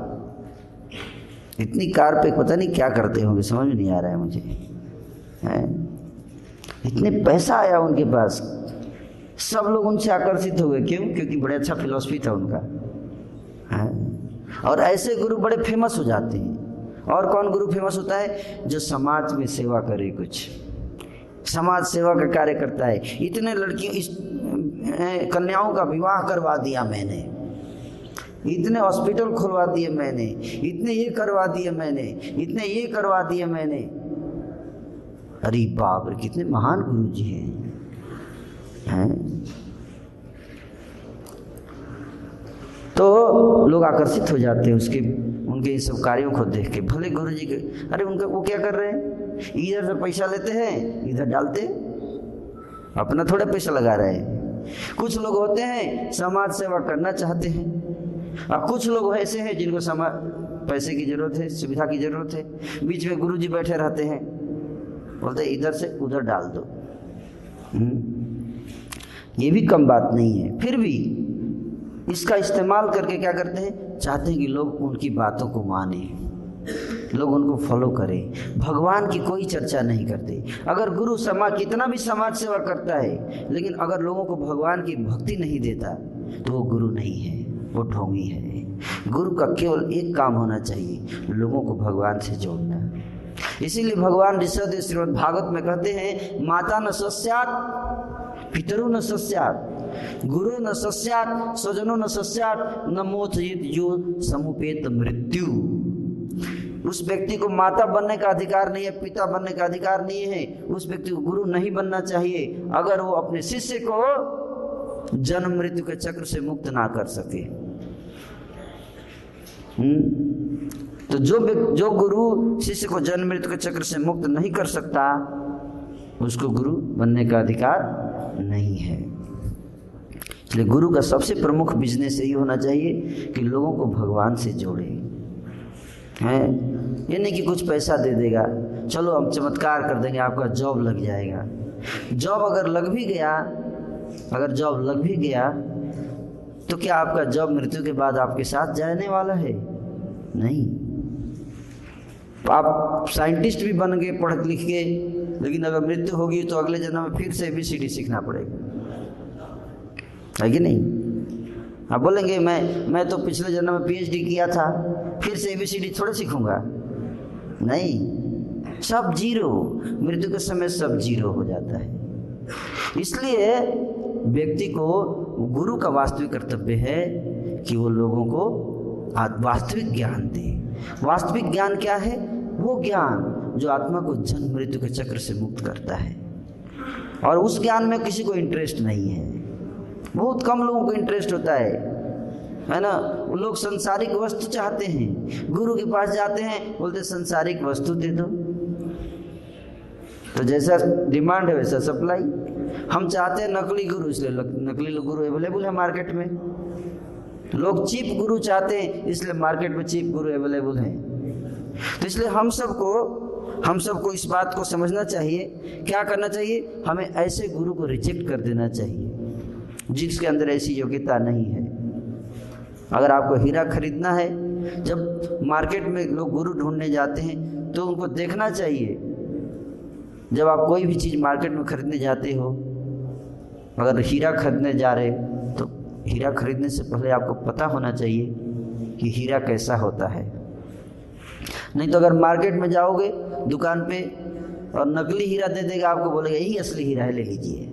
इतनी कार पे पता नहीं क्या करते होंगे, समझ में नहीं आ रहा है मुझे। है? इतने पैसा आया उनके पास। सब लोग उनसे आकर्षित हो गए। क्यों? क्योंकि बड़े अच्छा फिलोसफी था उनका। है? और ऐसे गुरु बड़े फ़ेमस हो जाते हैं। और कौन गुरु फ़ेमस होता है? जो समाज में सेवा करे कुछ। समाज सेवा का कार्य करता है। इतने लड़कियों, इस कन्याओं का विवाह करवा दिया मैंने। इतने हॉस्पिटल खुलवा दिए मैंने। इतने ये करवा दिए मैंने। इतने ये करवा दिए मैंने। अरे बाप रे, कितने महान गुरु जी हैं। हैं? तो लोग आकर्षित हो जाते हैं उसके उनके इन सब कार्यों को देख के, भले गुरु जी के, अरे उनका वो क्या कर रहे हैं? इधर से पैसा लेते हैं, इधर डालते अपना थोड़ा पैसा लगा रहे हैं। कुछ लोग होते हैं, समाज सेवा करना चाहते हैं। और कुछ लोग ऐसे हैं जिनको समाज पैसे की ज़रूरत है, सुविधा की ज़रूरत है। बीच में गुरु जी बैठे रहते हैं। बोलते इधर से उधर डाल दो। हम्म। ये भी कम बात नहीं है। फिर भी इसका इस्तेमाल करके क्या करते हैं? चाहते हैं कि लोग उनकी बातों को माने। लोग उनको फॉलो करें। भगवान की कोई चर्चा नहीं करते। अगर गुरु समाज कितना भी समाज सेवा करता है, लेकिन अगर लोगों को भगवान की भक्ति नहीं देता तो वो गुरु नहीं है, वो ढोंगी है। गुरु का केवल एक काम होना चाहिए, लोगों को भगवान से जोड़ना। इसीलिए भगवान ऋषभ श्रीमद भागवत में कहते हैं, माता न सस्यात, पितरु न सस्यात। गुरु न सस्यात, स्वजनो न सस्यात, न मोथित जो समुपेत मृत्यु। उस व्यक्ति को माता बनने का अधिकार नहीं है, पिता बनने का अधिकार नहीं है, उस व्यक्ति को गुरु नहीं बनना चाहिए, अगर वो अपने शिष्य को जन्म मृत्यु के चक्र से मुक्त ना कर सके। हम्म? तो जो जो गुरु शिष्य को जन्म मृत्यु के चक्र से मुक्त नहीं कर सकता, उसको गुरु बनने का अधिकार नहीं है। इसलिए गुरु का सबसे प्रमुख बिज़नेस यही होना चाहिए कि लोगों को भगवान से जोड़े। हैं? ये नहीं कि कुछ पैसा दे देगा। चलो हम चमत्कार कर देंगे, आपका जॉब लग जाएगा। जॉब अगर लग भी गया, अगर जॉब लग भी गया तो क्या आपका जॉब मृत्यु के बाद आपके साथ जाने वाला है? नहीं। आप साइंटिस्ट भी बन गए पढ़ लिख के, लेकिन अगर मृत्यु होगी तो अगले जन्म में फिर से भी सी सीखना पड़ेगा। है कि नहीं? आप बोलेंगे, मैं मैं तो पिछले जन्म में पीएचडी किया था, फिर से एबीसीडी थोड़े सीखूँगा। नहीं, सब ज़ीरो। मृत्यु के समय सब ज़ीरो हो जाता है। इसलिए व्यक्ति को गुरु का वास्तविक कर्तव्य है कि वो लोगों को वास्तविक ज्ञान दे। वास्तविक ज्ञान क्या है? वो ज्ञान जो आत्मा को जन्म, मृत्यु के चक्र से मुक्त करता है। और उस ज्ञान में किसी को इंटरेस्ट नहीं है। बहुत कम लोगों को इंटरेस्ट होता है। है ना? लोग संसारिक वस्तु चाहते हैं। गुरु के पास जाते हैं, बोलते संसारिक वस्तु दे दो। तो जैसा डिमांड है, वैसा सप्लाई हम चाहते हैं नकली गुरु, इसलिए नकली गुरु अवेलेबल है मार्केट में। लोग चीप गुरु चाहते हैं, इसलिए मार्केट में चीप गुरु अवेलेबल है। तो इसलिए हम सबको हम सबको इस बात को समझना चाहिए। क्या करना चाहिए? हमें ऐसे गुरु को रिजेक्ट कर देना चाहिए। जिसके अंदर ऐसी योग्यता नहीं है। अगर आपको हीरा खरीदना है, जब मार्केट में लोग गुरु ढूँढने जाते हैं तो उनको देखना चाहिए, जब आप कोई भी चीज़ मार्केट में खरीदने जाते हो, अगर हीरा खरीदने जा रहे तो हीरा खरीदने से पहले आपको पता होना चाहिए कि हीरा कैसा होता है। नहीं तो अगर मार्केट में जाओगे दुकान पे और नकली हीरा दे देगा, आपको बोलेगा, यही असली हीरा है, ले लीजिए।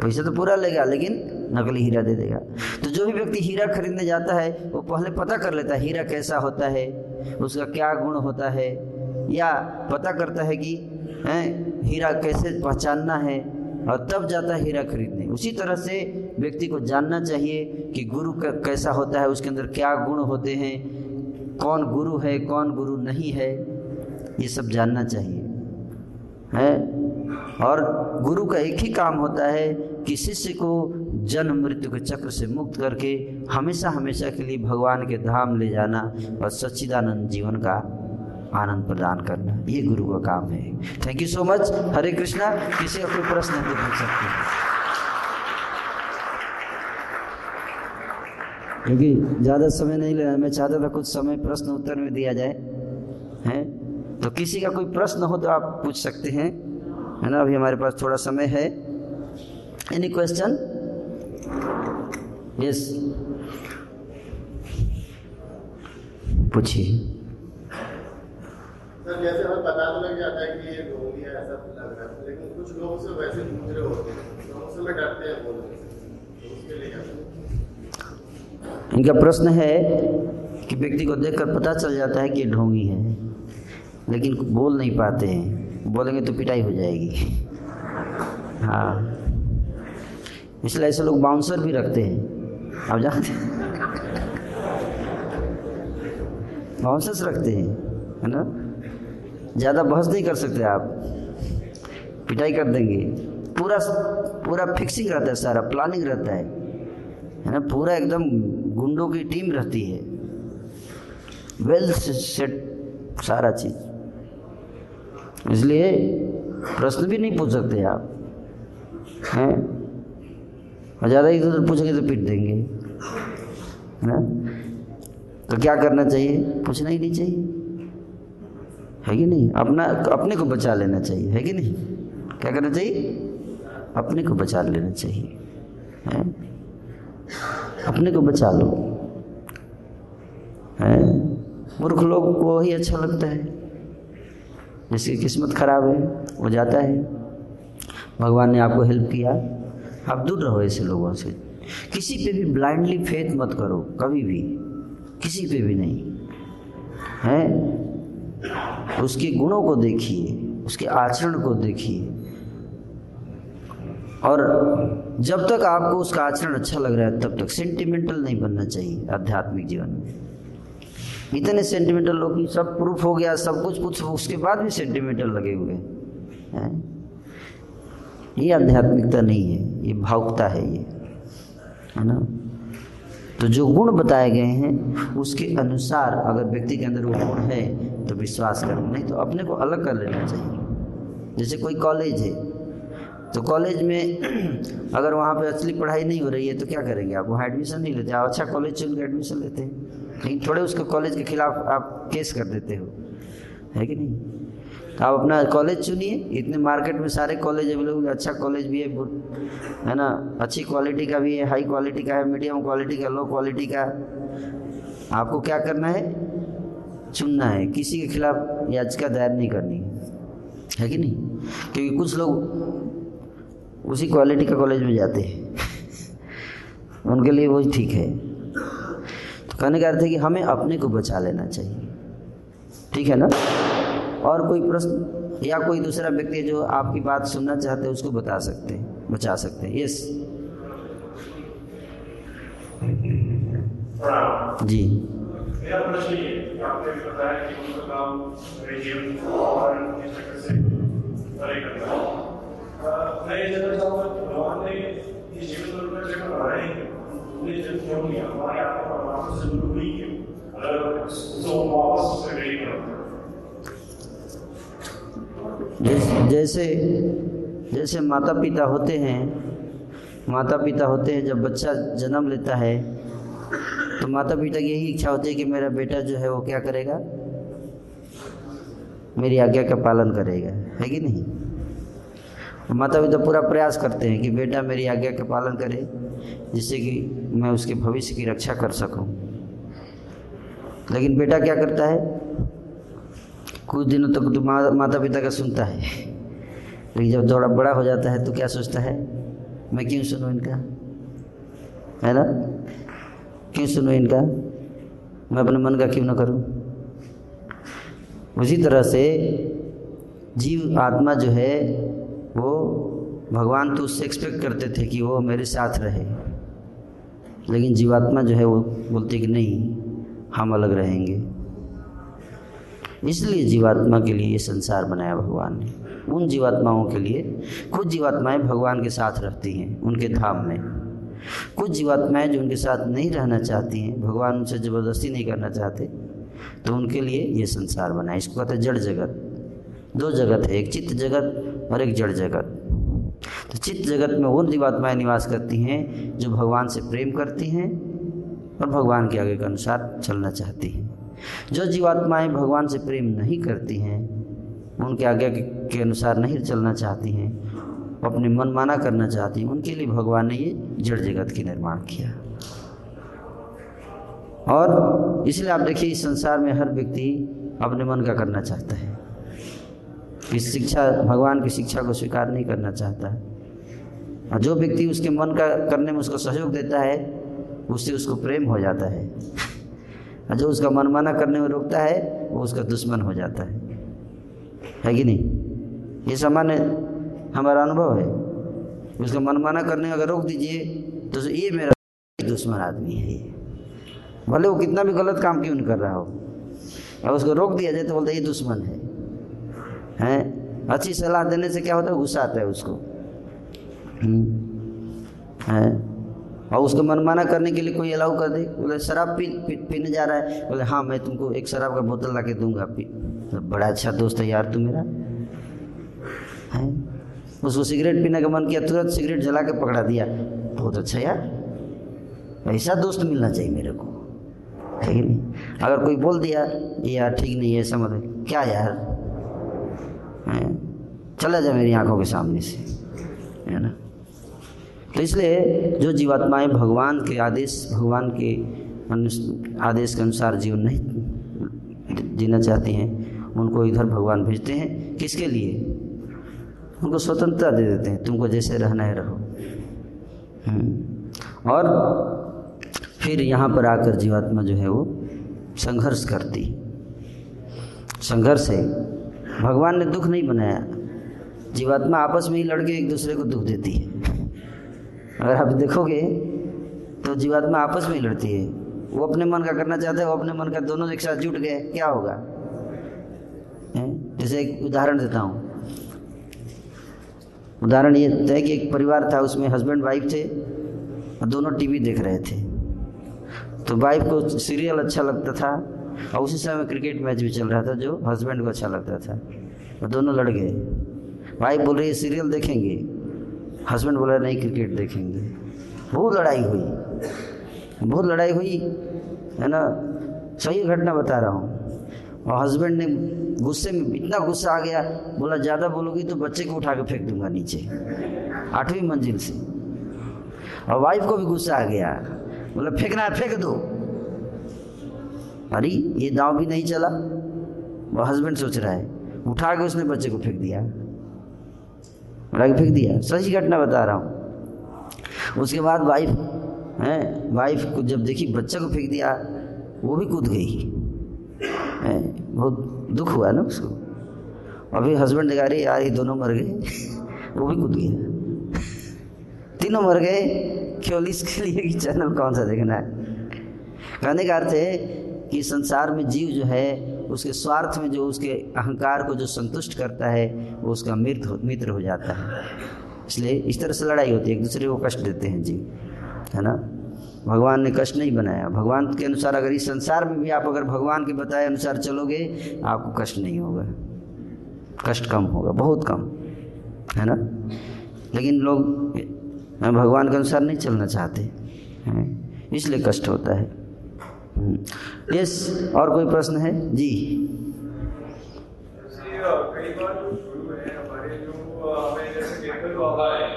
पैसा तो पूरा लेगा लेकिन नकली हीरा दे देगा। तो जो भी व्यक्ति हीरा खरीदने जाता है वो पहले पता कर लेता है हीरा कैसा होता है उसका क्या गुण होता है या पता करता है कि है, हीरा कैसे पहचानना है और तब जाता है हीरा खरीदने। उसी तरह से व्यक्ति को जानना चाहिए कि गुरु कैसा होता है उसके अंदर क्या गुण होते हैं कौन गुरु है कौन गुरु नहीं है ये सब जानना चाहिए। है? और गुरु का एक ही काम होता है कि शिष्य को जन्म मृत्यु के चक्र से मुक्त करके हमेशा हमेशा के लिए भगवान के धाम ले जाना और सच्चिदानंद जीवन का आनंद प्रदान करना। ये गुरु का काम है। Thank you so much Hare Krishna, किसी का कोई प्रश्न है तो पूछ सकते क्योंकि ज़्यादा समय नहीं लेना, मैं चाहता था कुछ समय प्रश्न उत्तर में दिया जाए। हैं? तो किसी का कोई प्रश्न हो तो आप पूछ सकते हैं। है ना? अभी हमारे पास थोड़ा समय है। एनी क्वेश्चन यस पूछिए। जैसे हमें पता तो लग जाता है कि ये ढोंगी है ऐसा लग रहा है। लेकिन कुछ लोग से वैसे पूछ रहे होते हैं। तो उनसे डरते हैं बोलने से। तो उसके लिए इनका प्रश्न है कि व्यक्ति को देखकर पता चल जाता है कि ये ढोंगी है लेकिन बोल नहीं पाते हैं। बोलेंगे तो पिटाई हो जाएगी। हाँ। इसलिए ऐसे लोग बाउंसर भी रखते हैं। आप जानते हैं? बाउंसर्स रखते हैं, है ना? ज़्यादा बहस नहीं कर सकते आप। पिटाई कर देंगे। पूरा पूरा फिक्सिंग रहता है सारा प्लानिंग रहता है। है ना? पूरा एकदम गुंडों की टीम रहती है। वेल सेट सारा चीज़। इसलिए प्रश्न भी नहीं पूछ सकते आप। हैं? और ज़्यादा इधर उधर पूछेंगे तो पीट देंगे। है? तो क्या करना चाहिए? पूछना ही नहीं चाहिए। है कि नहीं? अपना, अपने को बचा लेना चाहिए। है कि नहीं? क्या करना चाहिए? अपने को बचा लेना चाहिए। है? अपने को बचा लो। है? मूर्ख लोग को ही अच्छा लगता है। जिसकी किस्मत खराब है, वो जाता है। भगवान ने आपको हेल्प किया। आप दूर रहो ऐसे लोगों से। किसी पे भी ब्लाइंडली फेथ मत करो, कभी भी। किसी पे भी नहीं। है? उसके गुणों को देखिए, उसके आचरण को देखिए। और जब तक आपको उसका आचरण अच्छा लग रहा है, तब तक सेंटिमेंटल नहीं बनना चाहिए आध्यात्मिक जीवन में। इतने सेंटिमेंटल लोग सब प्रूफ हो गया, सब कुछ कुछ, उसके बाद भी सेंटिमेंटल लगे हुए हैं। ये आध्यात्मिकता नहीं है, ये भावुकता है ये। है ना? तो जो गुण बताए गए हैं, उसके अनुसार अगर व्यक्ति के अंदर वो गुण है तो विश्वास करो, नहीं तो अपने को अलग कर लेना चाहिए। जैसे कोई कॉलेज है तो कॉलेज में अगर वहाँ पे असली पढ़ाई नहीं हो रही है तो क्या करेंगे आप? वहाँ एडमिशन नहीं लेते। आप अच्छा कॉलेज चुन के एडमिशन लेते हैं। लेकिन थोड़े उसके कॉलेज के खिलाफ आप केस कर देते हो। है कि नहीं? आप अपना कॉलेज चुनिए, इतने मार्केट में सारे कॉलेज अवेलेबल अच्छा कॉलेज भी है है ना? अच्छी क्वालिटी का भी है हाई क्वालिटी का है मीडियम क्वालिटी का लो क्वालिटी का। आपको क्या करना है? चुनना है। किसी के खिलाफ याचिका दायर नहीं करनी है। कि नहीं? क्योंकि कुछ लोग उसी क्वालिटी का कॉलेज में जाते हैं। उनके लिए वही ठीक है। तो कहने का अर्थ है कि हमें अपने को बचा लेना चाहिए। ठीक है ना? और कोई प्रश्न या कोई दूसरा व्यक्ति जो आपकी बात सुनना चाहते हैं, उसको बता सकते हैं, बचा सकते हैं। यस जी। मेरा प्रश्न ये आपने बताया कि उनका काम रिजियम और इस तरह से परे करना है। मैं ये जानना चाहूँगा कि भगवान ने ये जीवन में जब बनाए उन्हें करते जैसे जैसे माता पिता होते हैं माता पिता होते हैं, जब बच्चा जन्म लेता है तो माता पिता की यही इच्छा होती है कि मेरा बेटा जो है वो क्या करेगा? मेरी आज्ञा का पालन करेगा। है कि नहीं? माता पिता पूरा प्रयास करते हैं कि बेटा मेरी आज्ञा का पालन करे, जिससे कि मैं उसके भविष्य की रक्षा कर सकूँ। लेकिन बेटा क्या करता है? कुछ दिनों तक तो माता पिता का सुनता है। लेकिन जब थोड़ा बड़ा हो जाता है तो क्या सोचता है? मैं क्यों सुनूं इनका? है ना? क्यों सुनूं इनका? मैं अपने मन का क्यों ना करूँ? उसी तरह से जीव आत्मा जो है वो भगवान तो उससे एक्सपेक्ट करते थे कि वो मेरे साथ रहे। लेकिन जीवात्मा जो है वो बोलते कि नहीं, हम अलग रहेंगे। इसलिए जीवात्मा के लिए ये संसार बनाया भगवान ने। उन जीवात्माओं के लिए कुछ जीवात्माएँ भगवान के साथ रहती हैं, उनके धाम में। कुछ जीवात्माएँ जो उनके साथ नहीं रहना चाहती हैं, भगवान उनसे ज़बरदस्ती नहीं करना चाहते तो उनके लिए ये संसार बना इसको कहते जड़ जगत। दो जगत है एक चित्त जगत और एक जड़ जगत। तो चित्त जगत में वो जीवात्माएँ निवास करती हैं जो भगवान से प्रेम करती हैं और भगवान के आगे के अनुसार चलना चाहती हैं। जो जीवात्माएँ भगवान से प्रेम नहीं करती हैं उनके आज्ञा के, अनुसार नहीं चलना चाहती हैं अपने मन माना करना चाहती हैं उनके लिए भगवान ने ये जड़ जगत की निर्माण किया। और इसलिए आप देखिए इस संसार में हर व्यक्ति अपने मन का करना चाहता है। इस शिक्षा, भगवान की शिक्षा को स्वीकार नहीं करना चाहता। और जो व्यक्ति उसके मन का करने में उसको सहयोग देता है, उससे उसको प्रेम हो जाता है। और जो उसका मनमाना करने में रोकता है, वो उसका दुश्मन हो जाता है। है कि नहीं? ये सामान्य हमारा अनुभव है। उसका मनमाना करने अगर रोक दीजिए तो ये मेरा दुश्मन आदमी है ये। भले वो कितना भी गलत काम क्यों नहीं कर रहा हो। और उसको रोक दिया जाए तो बोलते ये दुश्मन है। हैं? अच्छी सलाह देने से क्या होता है? गुस्सा आता है उसको। हम्म। है? और उसको मनमाना करने के लिए कोई अलाउ कर दे। बोले शराब पी, पी पीने जा रहा है। बोले हाँ मैं तुमको एक शराब का बोतल ला के दूँगा। पी। तो बड़ा अच्छा दोस्त है यार तू मेरा। है? उसको सिगरेट पीने का मन किया तुरंत सिगरेट जला के पकड़ा दिया। बहुत अच्छा यार। ऐसा दोस्त मिलना चाहिए मेरे को। ठीक नहीं? अगर कोई बोल दिया यार ठीक नहीं है समझ क्या यार? चला जा मेरी आँखों के सामने से, है ना? तो इसलिए जो जीवात्माएँ भगवान के आदेश, भगवान के आदेश के अनुसार जीवन नहीं जीना चाहती हैं, उनको इधर भगवान भेजते हैं, किसके लिए? उनको स्वतंत्रता दे देते हैं, तुमको जैसे रहना है रहो। हम्म। और फिर यहाँ पर आकर जीवात्मा जो है वो संघर्ष करती। संघर्ष है। भगवान ने दुख नहीं बनाया। जीवात्मा आपस में ही लड़के एक दूसरे को दुख देती है। अगर आप देखोगे तो जीवात्मा आपस में ही लड़ती है। वो अपने मन का करना चाहता है, वो अपने मन का दोनों एक साथ जुट गए, क्या होगा? जैसे एक उदाहरण देता हूँ। उदाहरण ये है कि एक परिवार था, उसमें हस्बैंड वाइफ थे, और दोनों टीवी देख रहे थे। तो वाइफ को सीरियल अच्छा लगता था और उसी समय क्रिकेट मैच भी चल रहा था जो हस्बैंड को अच्छा लगता था। और दोनों लड़ गए। वाइफ बोल रही है सीरियल देखेंगे? हस्बैंड बोला, नहीं, क्रिकेट देखेंगे। बहुत लड़ाई हुई। बहुत लड़ाई हुई, है ना? सही घटना बता रहा हूँ। और हस्बैंड ने गुस्से में इतना गुस्सा आ गया, बोला, ज़्यादा बोलोगी तो बच्चे को उठा के फेंक दूँगा नीचे। आठवीं मंजिल से। और वाइफ को भी गुस्सा आ गया। बोला, फेंकना फेंक दो। अरे ये दांव भी नहीं चला। वो हस्बैंड सोच रहा है। उठा के उसने बच्चे को फेंक दिया। उठा के फेंक दिया। सही घटना बता रहा हूँ। उसके बाद वाइफ है वाइफ को जब देखी बच्चे को फेंक दिया वो भी कूद गई। हैं, बहुत दुख हुआ ना उसको। अभी हस्बैंड देखा रही यार ये दोनों मर गए। वो भी कूद गया। तीनों मर गए। केवल इसके लिए कि चैनल कौन सा देखना है? कहने का अर्थ है कि संसार में जीव जो है, उसके स्वार्थ में जो उसके अहंकार को जो संतुष्ट करता है, वो उसका मित्र मित्र हो जाता है। इसलिए इस तरह से लड़ाई होती है, एक दूसरे को कष्ट देते हैं जीव, है ना? भगवान ने कष्ट नहीं बनाया। भगवान के अनुसार अगर इस संसार में भी आप अगर भगवान के बताए अनुसार चलोगे, आपको कष्ट नहीं होगा। कष्ट कम होगा, बहुत कम, है ना? लेकिन लोग, भगवान के अनुसार नहीं चलना चाहते, हैं? इसलिए कष्ट होता है। यस और कोई प्रश्न है? जी। कई बार जो गुरु हैं हमारे जो हमें जैसे कीर्तन बाबा है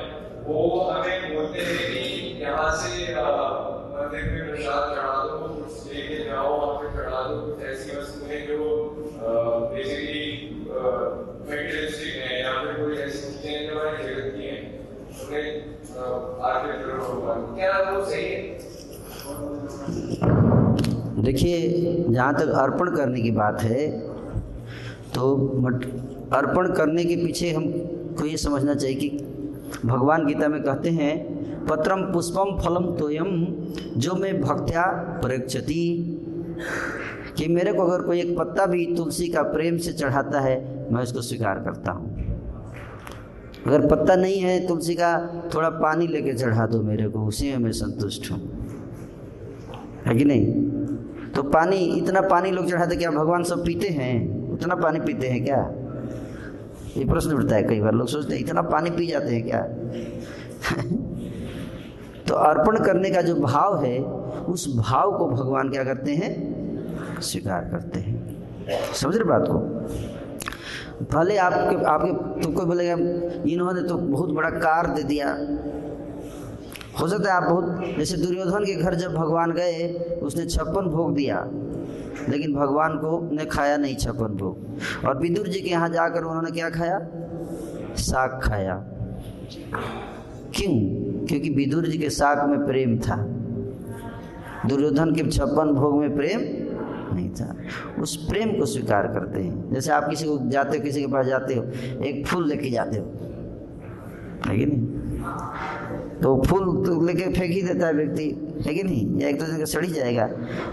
वो हमें बोलते हैं कि यहाँ से मंदिर में प्रसाद चढ़ा दो कुछ लेके जाओ वहाँ पे चढ़ा दो कुछ ऐसी वस्तुएँ जो बेसिकली मेटेरियलिस्टिक हैं या फिर कोई ऐसी चीज़ें जो हमारे जगत की हैं उन्हें आगे ज़रूर होगा क्या वो सही है? देखिए, जहाँ तक अर्पण करने की बात है तो अर्पण करने के पीछे हमको ये समझना चाहिए कि भगवान गीता में कहते हैं, पत्रम पुष्पम फलम तोयम, जो मैं भक्त्या प्रक्षति। कि मेरे को अगर कोई एक पत्ता भी तुलसी का प्रेम से चढ़ाता है, मैं उसको स्वीकार करता हूँ। अगर पत्ता नहीं है, तुलसी का थोड़ा पानी लेके चढ़ा दो मेरे को, उसी में मैं संतुष्ट हूँ। है कि नहीं? तो पानी, इतना पानी लोग चढ़ाते क्या भगवान सब पीते हैं? उतना पानी पीते हैं क्या? ये प्रश्न उठता है कई बार, लोग सोचते हैं, इतना पानी पी जाते हैं क्या? तो अर्पण करने का जो भाव है, उस भाव को भगवान क्या करते हैं? स्वीकार करते हैं। समझ रहे बात को? भले आपके आपके, तुमको बोलेगा, इन्होंने तो बहुत बड़ा कार दे दिया। हो सकता है आप बहुत, जैसे दुर्योधन के घर जब भगवान गए, उसने छप्पन भोग दिया, लेकिन भगवान को ने खाया नहीं छप्पन भोग। और विदुर जी के यहाँ जाकर उन्होंने क्या खाया? साग खाया। क्यों? क्योंकि विदुर जी के साग में प्रेम था। दुर्योधन के छप्पन भोग में प्रेम नहीं था। उस प्रेम को स्वीकार करते हैं। जैसे आप किसी को जाते हो, किसी के पास जाते हो, एक फूल लेके जाते हो। है कि नहीं? तो फूल तो लेके फेंक ही देता है व्यक्ति, है कि नहीं? एक दूसरे का सड़ी जाएगा।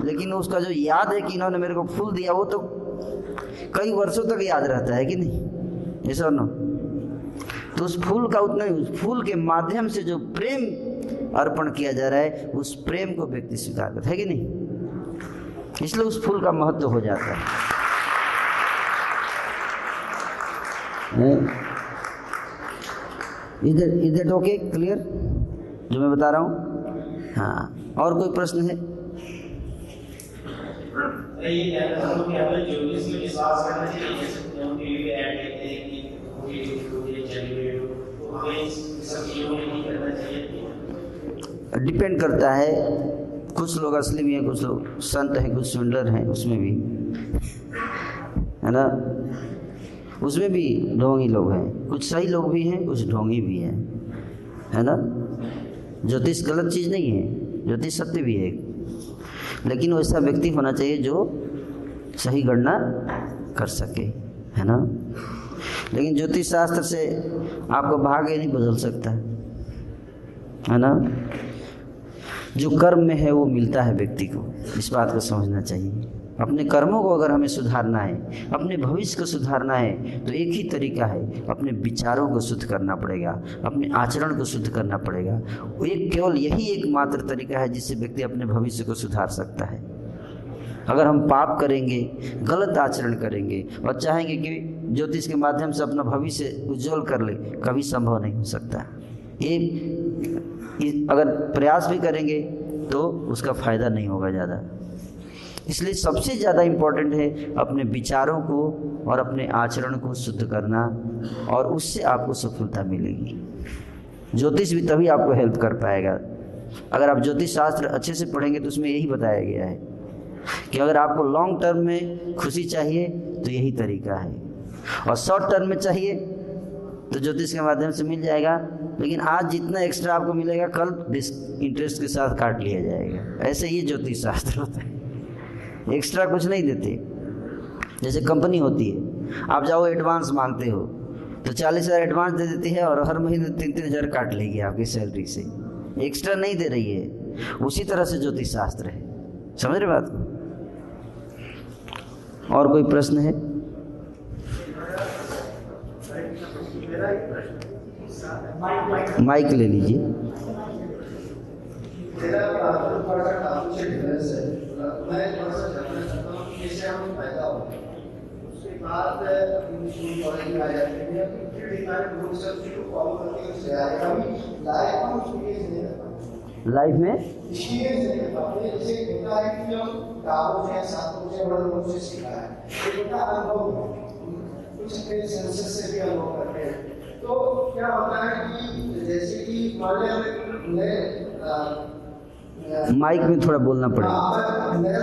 लेकिन उसका जो याद है कि इन्होंने मेरे को फूल दिया, वो तो कई वर्षों तक याद रहता है कि नहीं? ऐसा ना तो उस फूल का उतना फूल के माध्यम से जो प्रेम अर्पण किया जा रहा है, उस प्रेम को व्यक्ति स्वीकार करता है कि नहीं? इसलिए उस फूल का महत्व हो जाता है। इधर इधर ओके क्लियर जो मैं बता रहा हूँ? हाँ और कोई प्रश्न है? चलिए तो चाहिए डिपेंड करता है कुछ लोग असली भी हैं कुछ लोग संत हैं कुछ सुंदर हैं उसमें भी। है ना? उसमें भी ढोंगी लोग हैं कुछ सही लोग भी हैं कुछ ढोंगी भी हैं। है ना? ज्योतिष गलत चीज़ नहीं है। ज्योतिष सत्य भी है लेकिन वैसा व्यक्ति होना चाहिए जो सही गणना कर सके, है ना? लेकिन ज्योतिष शास्त्र से आपका भाग्य नहीं बदल सकता, है ना? जो कर्म में है, वो मिलता है व्यक्ति को। इस बात को समझना चाहिए। अपने कर्मों को अगर हमें सुधारना है, अपने भविष्य को सुधारना है तो एक ही तरीका है, अपने विचारों को शुद्ध करना पड़ेगा, अपने आचरण को शुद्ध करना पड़ेगा। एक केवल यही एक मात्र तरीका है जिससे व्यक्ति अपने भविष्य को सुधार सकता है। अगर हम पाप करेंगे, गलत आचरण करेंगे और चाहेंगे कि ज्योतिष के माध्यम से अपना भविष्य उज्जवल कर ले, कभी संभव नहीं हो सकता। ये अगर प्रयास भी करेंगे तो उसका फ़ायदा नहीं होगा ज़्यादा। इसलिए सबसे ज़्यादा इम्पोर्टेंट है अपने विचारों को और अपने आचरण को शुद्ध करना और उससे आपको सफलता मिलेगी। ज्योतिष भी तभी आपको हेल्प कर पाएगा। अगर आप ज्योतिष शास्त्र अच्छे से पढ़ेंगे तो उसमें यही बताया गया है कि अगर आपको लॉन्ग टर्म में खुशी चाहिए तो यही तरीका है। और शॉर्ट टर्म में चाहिए तो ज्योतिष के माध्यम से मिल जाएगा, लेकिन आज जितना एक्स्ट्रा आपको मिलेगा, कल इंटरेस्ट के साथ काट लिया जाएगा। ऐसे ही ज्योतिष शास्त्र होता है। एक्स्ट्रा कुछ नहीं देते। जैसे कंपनी होती है। आप जाओ एडवांस मांगते हो। तो चालीस हज़ार एडवांस दे देती है और हर महीने तीन तीन हज़ार काट लेगी आपकी सैलरी से। एक्स्ट्रा नहीं दे रही है। उसी तरह से ज्योतिष शास्त्र है। समझ रहे बात को? और कोई प्रश्न है? माइक ले लीजिए मेरा थोड़ा सा काफ़ी से डिफरेंस है मैं थोड़ा सा जानना चाहता हूँ कि इससे हमें फ़ायदा हो उसके बाद अपनी स्कूल कॉलेज में आ जाते हैं। फिर हमारे ग्रुप से उसको फॉलो करके उससे आएगा अभी लाइफ में उसको नहीं करता लाइफ में? इसलिए नहीं करता अपने जैसे होता है कि हम गाँव से सातों से बड़े लोगों से सीखा है उनका अनुभव कुछ अपने सेंसेस से भी अनुभव करते हैं। तो क्या होता है कि जैसे कि मान माइक में थोड़ा बोलना पड़ेगा हाँ, मेरा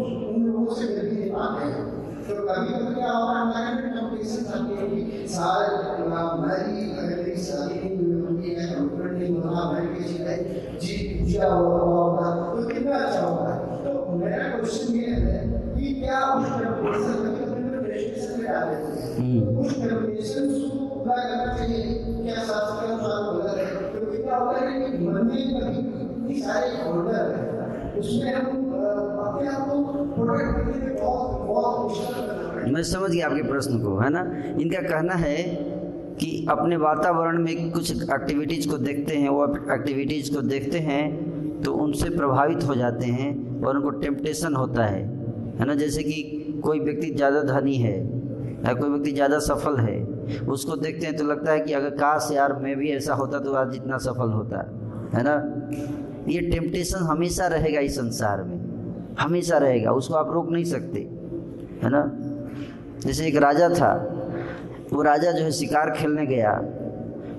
होता है उन लोगों से मिल नहीं पाते हैं तो कभी कभी क्या होता है हमारे में कंपटीशन आती है कि सारे हमारी मेरी शादी हुई है कंप्यूटर नहीं होता हमारी किसी का जी पूजा हुआ होता तो कितना अच्छा होता है तो मेरा क्वेश्चन ये है कि क्या उस कंपटीशन कभी कभी प्रेशर में डाल देते हैं। उस कंपटीशन को करना चाहिए क्या शास्त्र अनुसार होता है क्या होता है कि मन में कभी सारे ऑर्डर है उसमें हम में समझ गया आपके प्रश्न को, है ना? इनका कहना है कि अपने वातावरण में कुछ एक्टिविटीज़ को देखते हैं, वो एक्टिविटीज़ को देखते हैं तो उनसे प्रभावित हो जाते हैं और उनको टेम्पटेशन होता है। है ना? जैसे कि कोई व्यक्ति ज़्यादा धनी है, या कोई व्यक्ति ज़्यादा सफल है, उसको देखते हैं तो लगता है कि अगर काश यार मैं भी ऐसा होता तो आज जितना सफल होता, है ना? ये टेम्पटेशन हमेशा रहेगा इस संसार में। हमेशा रहेगा, उसको आप रोक नहीं सकते, है ना? जैसे एक राजा था, वो राजा जो है शिकार खेलने गया।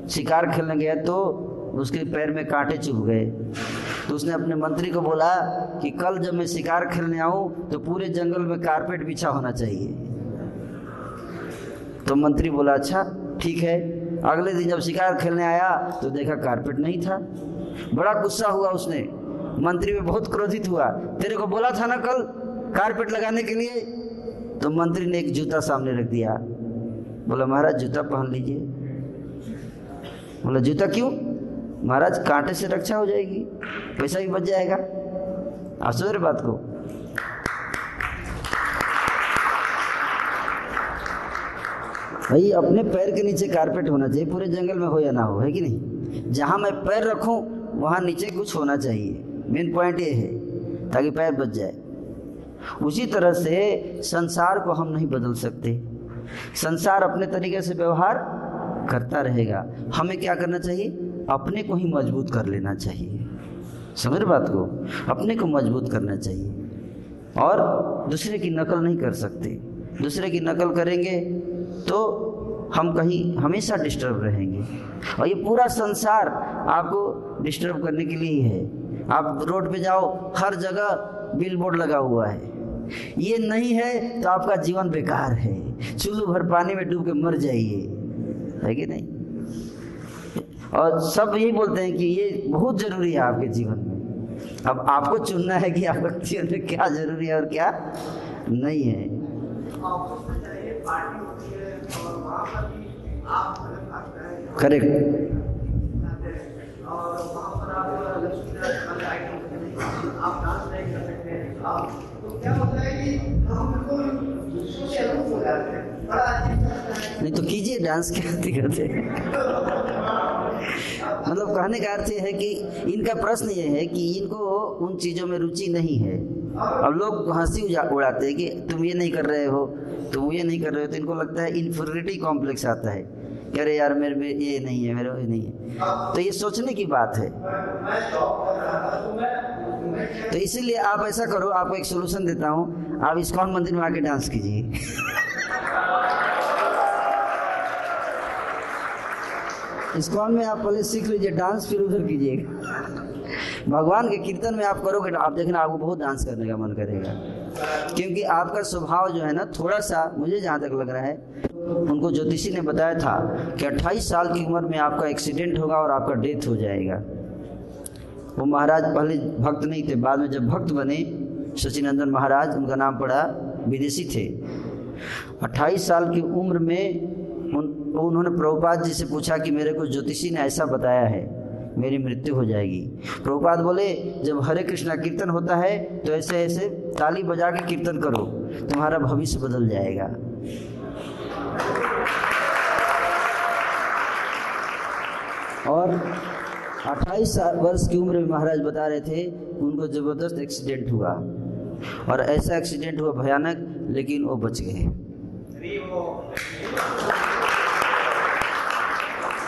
शिकार खेलने गया तो उसके पैर में कांटे चुभ गए। तो उसने अपने मंत्री को बोला कि कल जब मैं शिकार खेलने आऊँ तो पूरे जंगल में कारपेट बिछा होना चाहिए। तो मंत्री बोला अच्छा ठीक है। अगले दिन जब शिकार खेलने आया तो देखा कारपेट नहीं था। बड़ा गुस्सा हुआ उसने। मंत्री में बहुत क्रोधित हुआ। तेरे को बोला था ना कल कारपेट लगाने के लिए? तो मंत्री ने एक जूता सामने रख दिया। बोला, महाराज, जूता पहन लीजिए। बोला, जूता क्यों? महाराज, कांटे से रक्षा हो जाएगी। पैसा भी बच जाएगा। आप समझ बात को? भाई, अपने पैर के नीचे कारपेट होना चाहिए। पूरे जंगल में हो या ना हो, है कि नहीं? जहाँ मैं पैर रखूँ, वहाँ नीचे कुछ होना चाहिए। मेन पॉइंट ये है, ताकि पैर बच जाए। उसी तरह से संसार को हम नहीं बदल सकते। संसार अपने तरीके से व्यवहार करता रहेगा। हमें क्या करना चाहिए? अपने को ही मज़बूत कर लेना चाहिए। समझ बात को? अपने को मज़बूत करना चाहिए। और दूसरे की नकल नहीं कर सकते। दूसरे की नकल करेंगे तो हम कहीं हमेशा डिस्टर्ब रहेंगे। और ये पूरा संसार आपको डिस्टर्ब करने के लिए ही है। आप रोड पे जाओ, हर जगह बिल बोर्ड लगा हुआ है। ये नहीं है तो आपका जीवन बेकार है। चुल्लू भर पानी में डूब के मर जाइए। है कि नहीं? और सब यही बोलते हैं कि ये बहुत ज़रूरी है आपके जीवन में। अब आपको चुनना है कि आपके जीवन में क्या ज़रूरी है और क्या नहीं है। करेक्ट। क्या होता है कि हम बिल्कुल दूसरों से अलग हो जाते हैं बड़ा अजीब लगता है नहीं तो कीजिए डांस क्या है? मतलब कहने का अर्थ है कि इनका प्रश्न ये है कि इनको उन चीज़ों में रुचि नहीं है। अब लोग हँसी उड़ाते हैं कि तुम ये नहीं कर रहे हो, तुम ये नहीं कर रहे हो तो इनको लगता है इन्फोरिटी कॉम्प्लेक्स आता है। कि अरे यार मेरे में ये नहीं है, मेरे ये नहीं है। तो ये सोचने की बात है। तो इसीलिए आप ऐसा करो, आपको एक सोल्यूशन देता हूँ। आप इस्कॉन मंदिर में आके डांस कीजिए। इस्कॉन में आप पहले सीख लीजिए डांस फिर उधर कीजिएगा। भगवान के कीर्तन में आप करोगे तो आप देखना, आपको बहुत डांस करने का मन करेगा। क्योंकि आपका स्वभाव जो है ना थोड़ा सा मुझे जहाँ तक लग रहा है, उनको ज्योतिषी ने बताया था कि 28 साल की उम्र में आपका एक्सीडेंट होगा और आपका डेथ हो जाएगा। वो महाराज पहले भक्त नहीं थे, बाद में जब भक्त बने सचिनंदन महाराज, उनका नाम पड़ा विदेशी थे। 28 साल की उम्र में उन, उन्होंने प्रभुपाद जी से पूछा कि मेरे को ज्योतिषी ने ऐसा बताया है। मेरी मृत्यु हो जाएगी। प्रभुपाद बोले, जब हरे कृष्णा कीर्तन होता है तो ऐसे ऐसे ताली बजा के कीर्तन करो, तुम्हारा भविष्य बदल जाएगा। और 28 साल वर्ष की उम्र में महाराज बता रहे थे, उनको ज़बरदस्त एक्सीडेंट हुआ। और ऐसा एक्सीडेंट हुआ भयानक, लेकिन वो बच गए।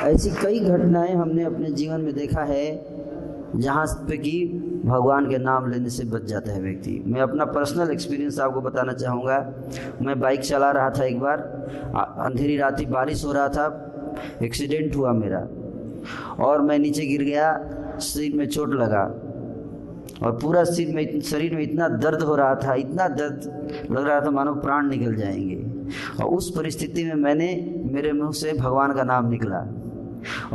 ऐसी कई घटनाएँ हमने अपने जीवन में देखा है, जहाँ पे कि भगवान के नाम लेने से बच जाता है व्यक्ति। मैं अपना पर्सनल एक्सपीरियंस आपको बताना चाहूँगा। मैं बाइक चला रहा था एक बार। अंधेरी रात ही बारिश हो रहा था। एक्सीडेंट हुआ मेरा। और मैं नीचे गिर गया। शरीर में चोट लगा। और पूरा शरीर में शरीर में इतना दर्द हो रहा था, इतना दर्द लग रहा था मानो प्राण निकल जाएँगे। और उस परिस्थिति में मैंने मेरे मुँह से भगवान का नाम निकला।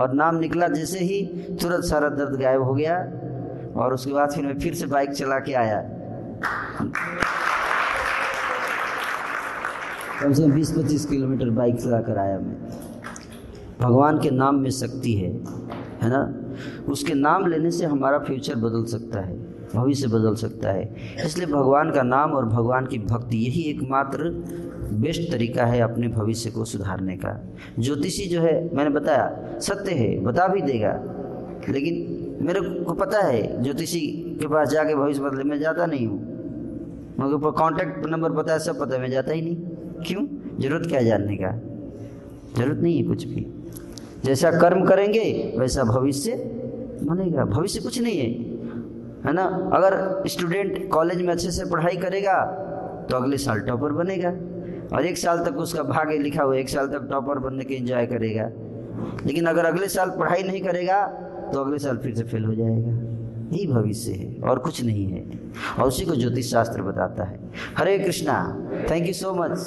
और नाम निकला जैसे ही तुरंत सारा दर्द गायब हो गया और उसके बाद फिर मैं फिर से बाइक चला के आया। कम से कम बीस पच्चीस किलोमीटर बाइक चला कर आया मैं। भगवान के नाम में शक्ति है है ना? उसके नाम लेने से हमारा फ्यूचर बदल सकता है, भविष्य बदल सकता है। इसलिए भगवान का नाम और भगवान की भक्ति यही एकमात्र बेस्ट तरीका है अपने भविष्य को सुधारने का। ज्योतिषी जो है, मैंने बताया, सत्य है, बता भी देगा। लेकिन मेरे को पता है, ज्योतिषी के पास जाके भविष्य बदले, मैं जाता नहीं हूँ। मेरे ऊपर कॉन्टैक्ट नंबर पता है, सब पता है, मैं जाता ही नहीं। क्यों? ज़रूरत क्या जानने का? ज़रूरत नहीं है कुछ भी। जैसा कर्म करेंगे, वैसा भविष्य बनेगा। भविष्य कुछ नहीं है। है ना? अगर स्टूडेंट कॉलेज में अच्छे से पढ़ाई करेगा तो अगले साल टॉपर बनेगा। और एक साल तक उसका भाग्य लिखा हुआ एक साल तक टॉपर बनने के एंजॉय करेगा। लेकिन अगर अगले साल पढ़ाई नहीं करेगा तो अगले साल फिर से फेल हो जाएगा। यही भविष्य है, और कुछ नहीं है। और उसी को ज्योतिष शास्त्र बताता है। Hare Krishna thank you so much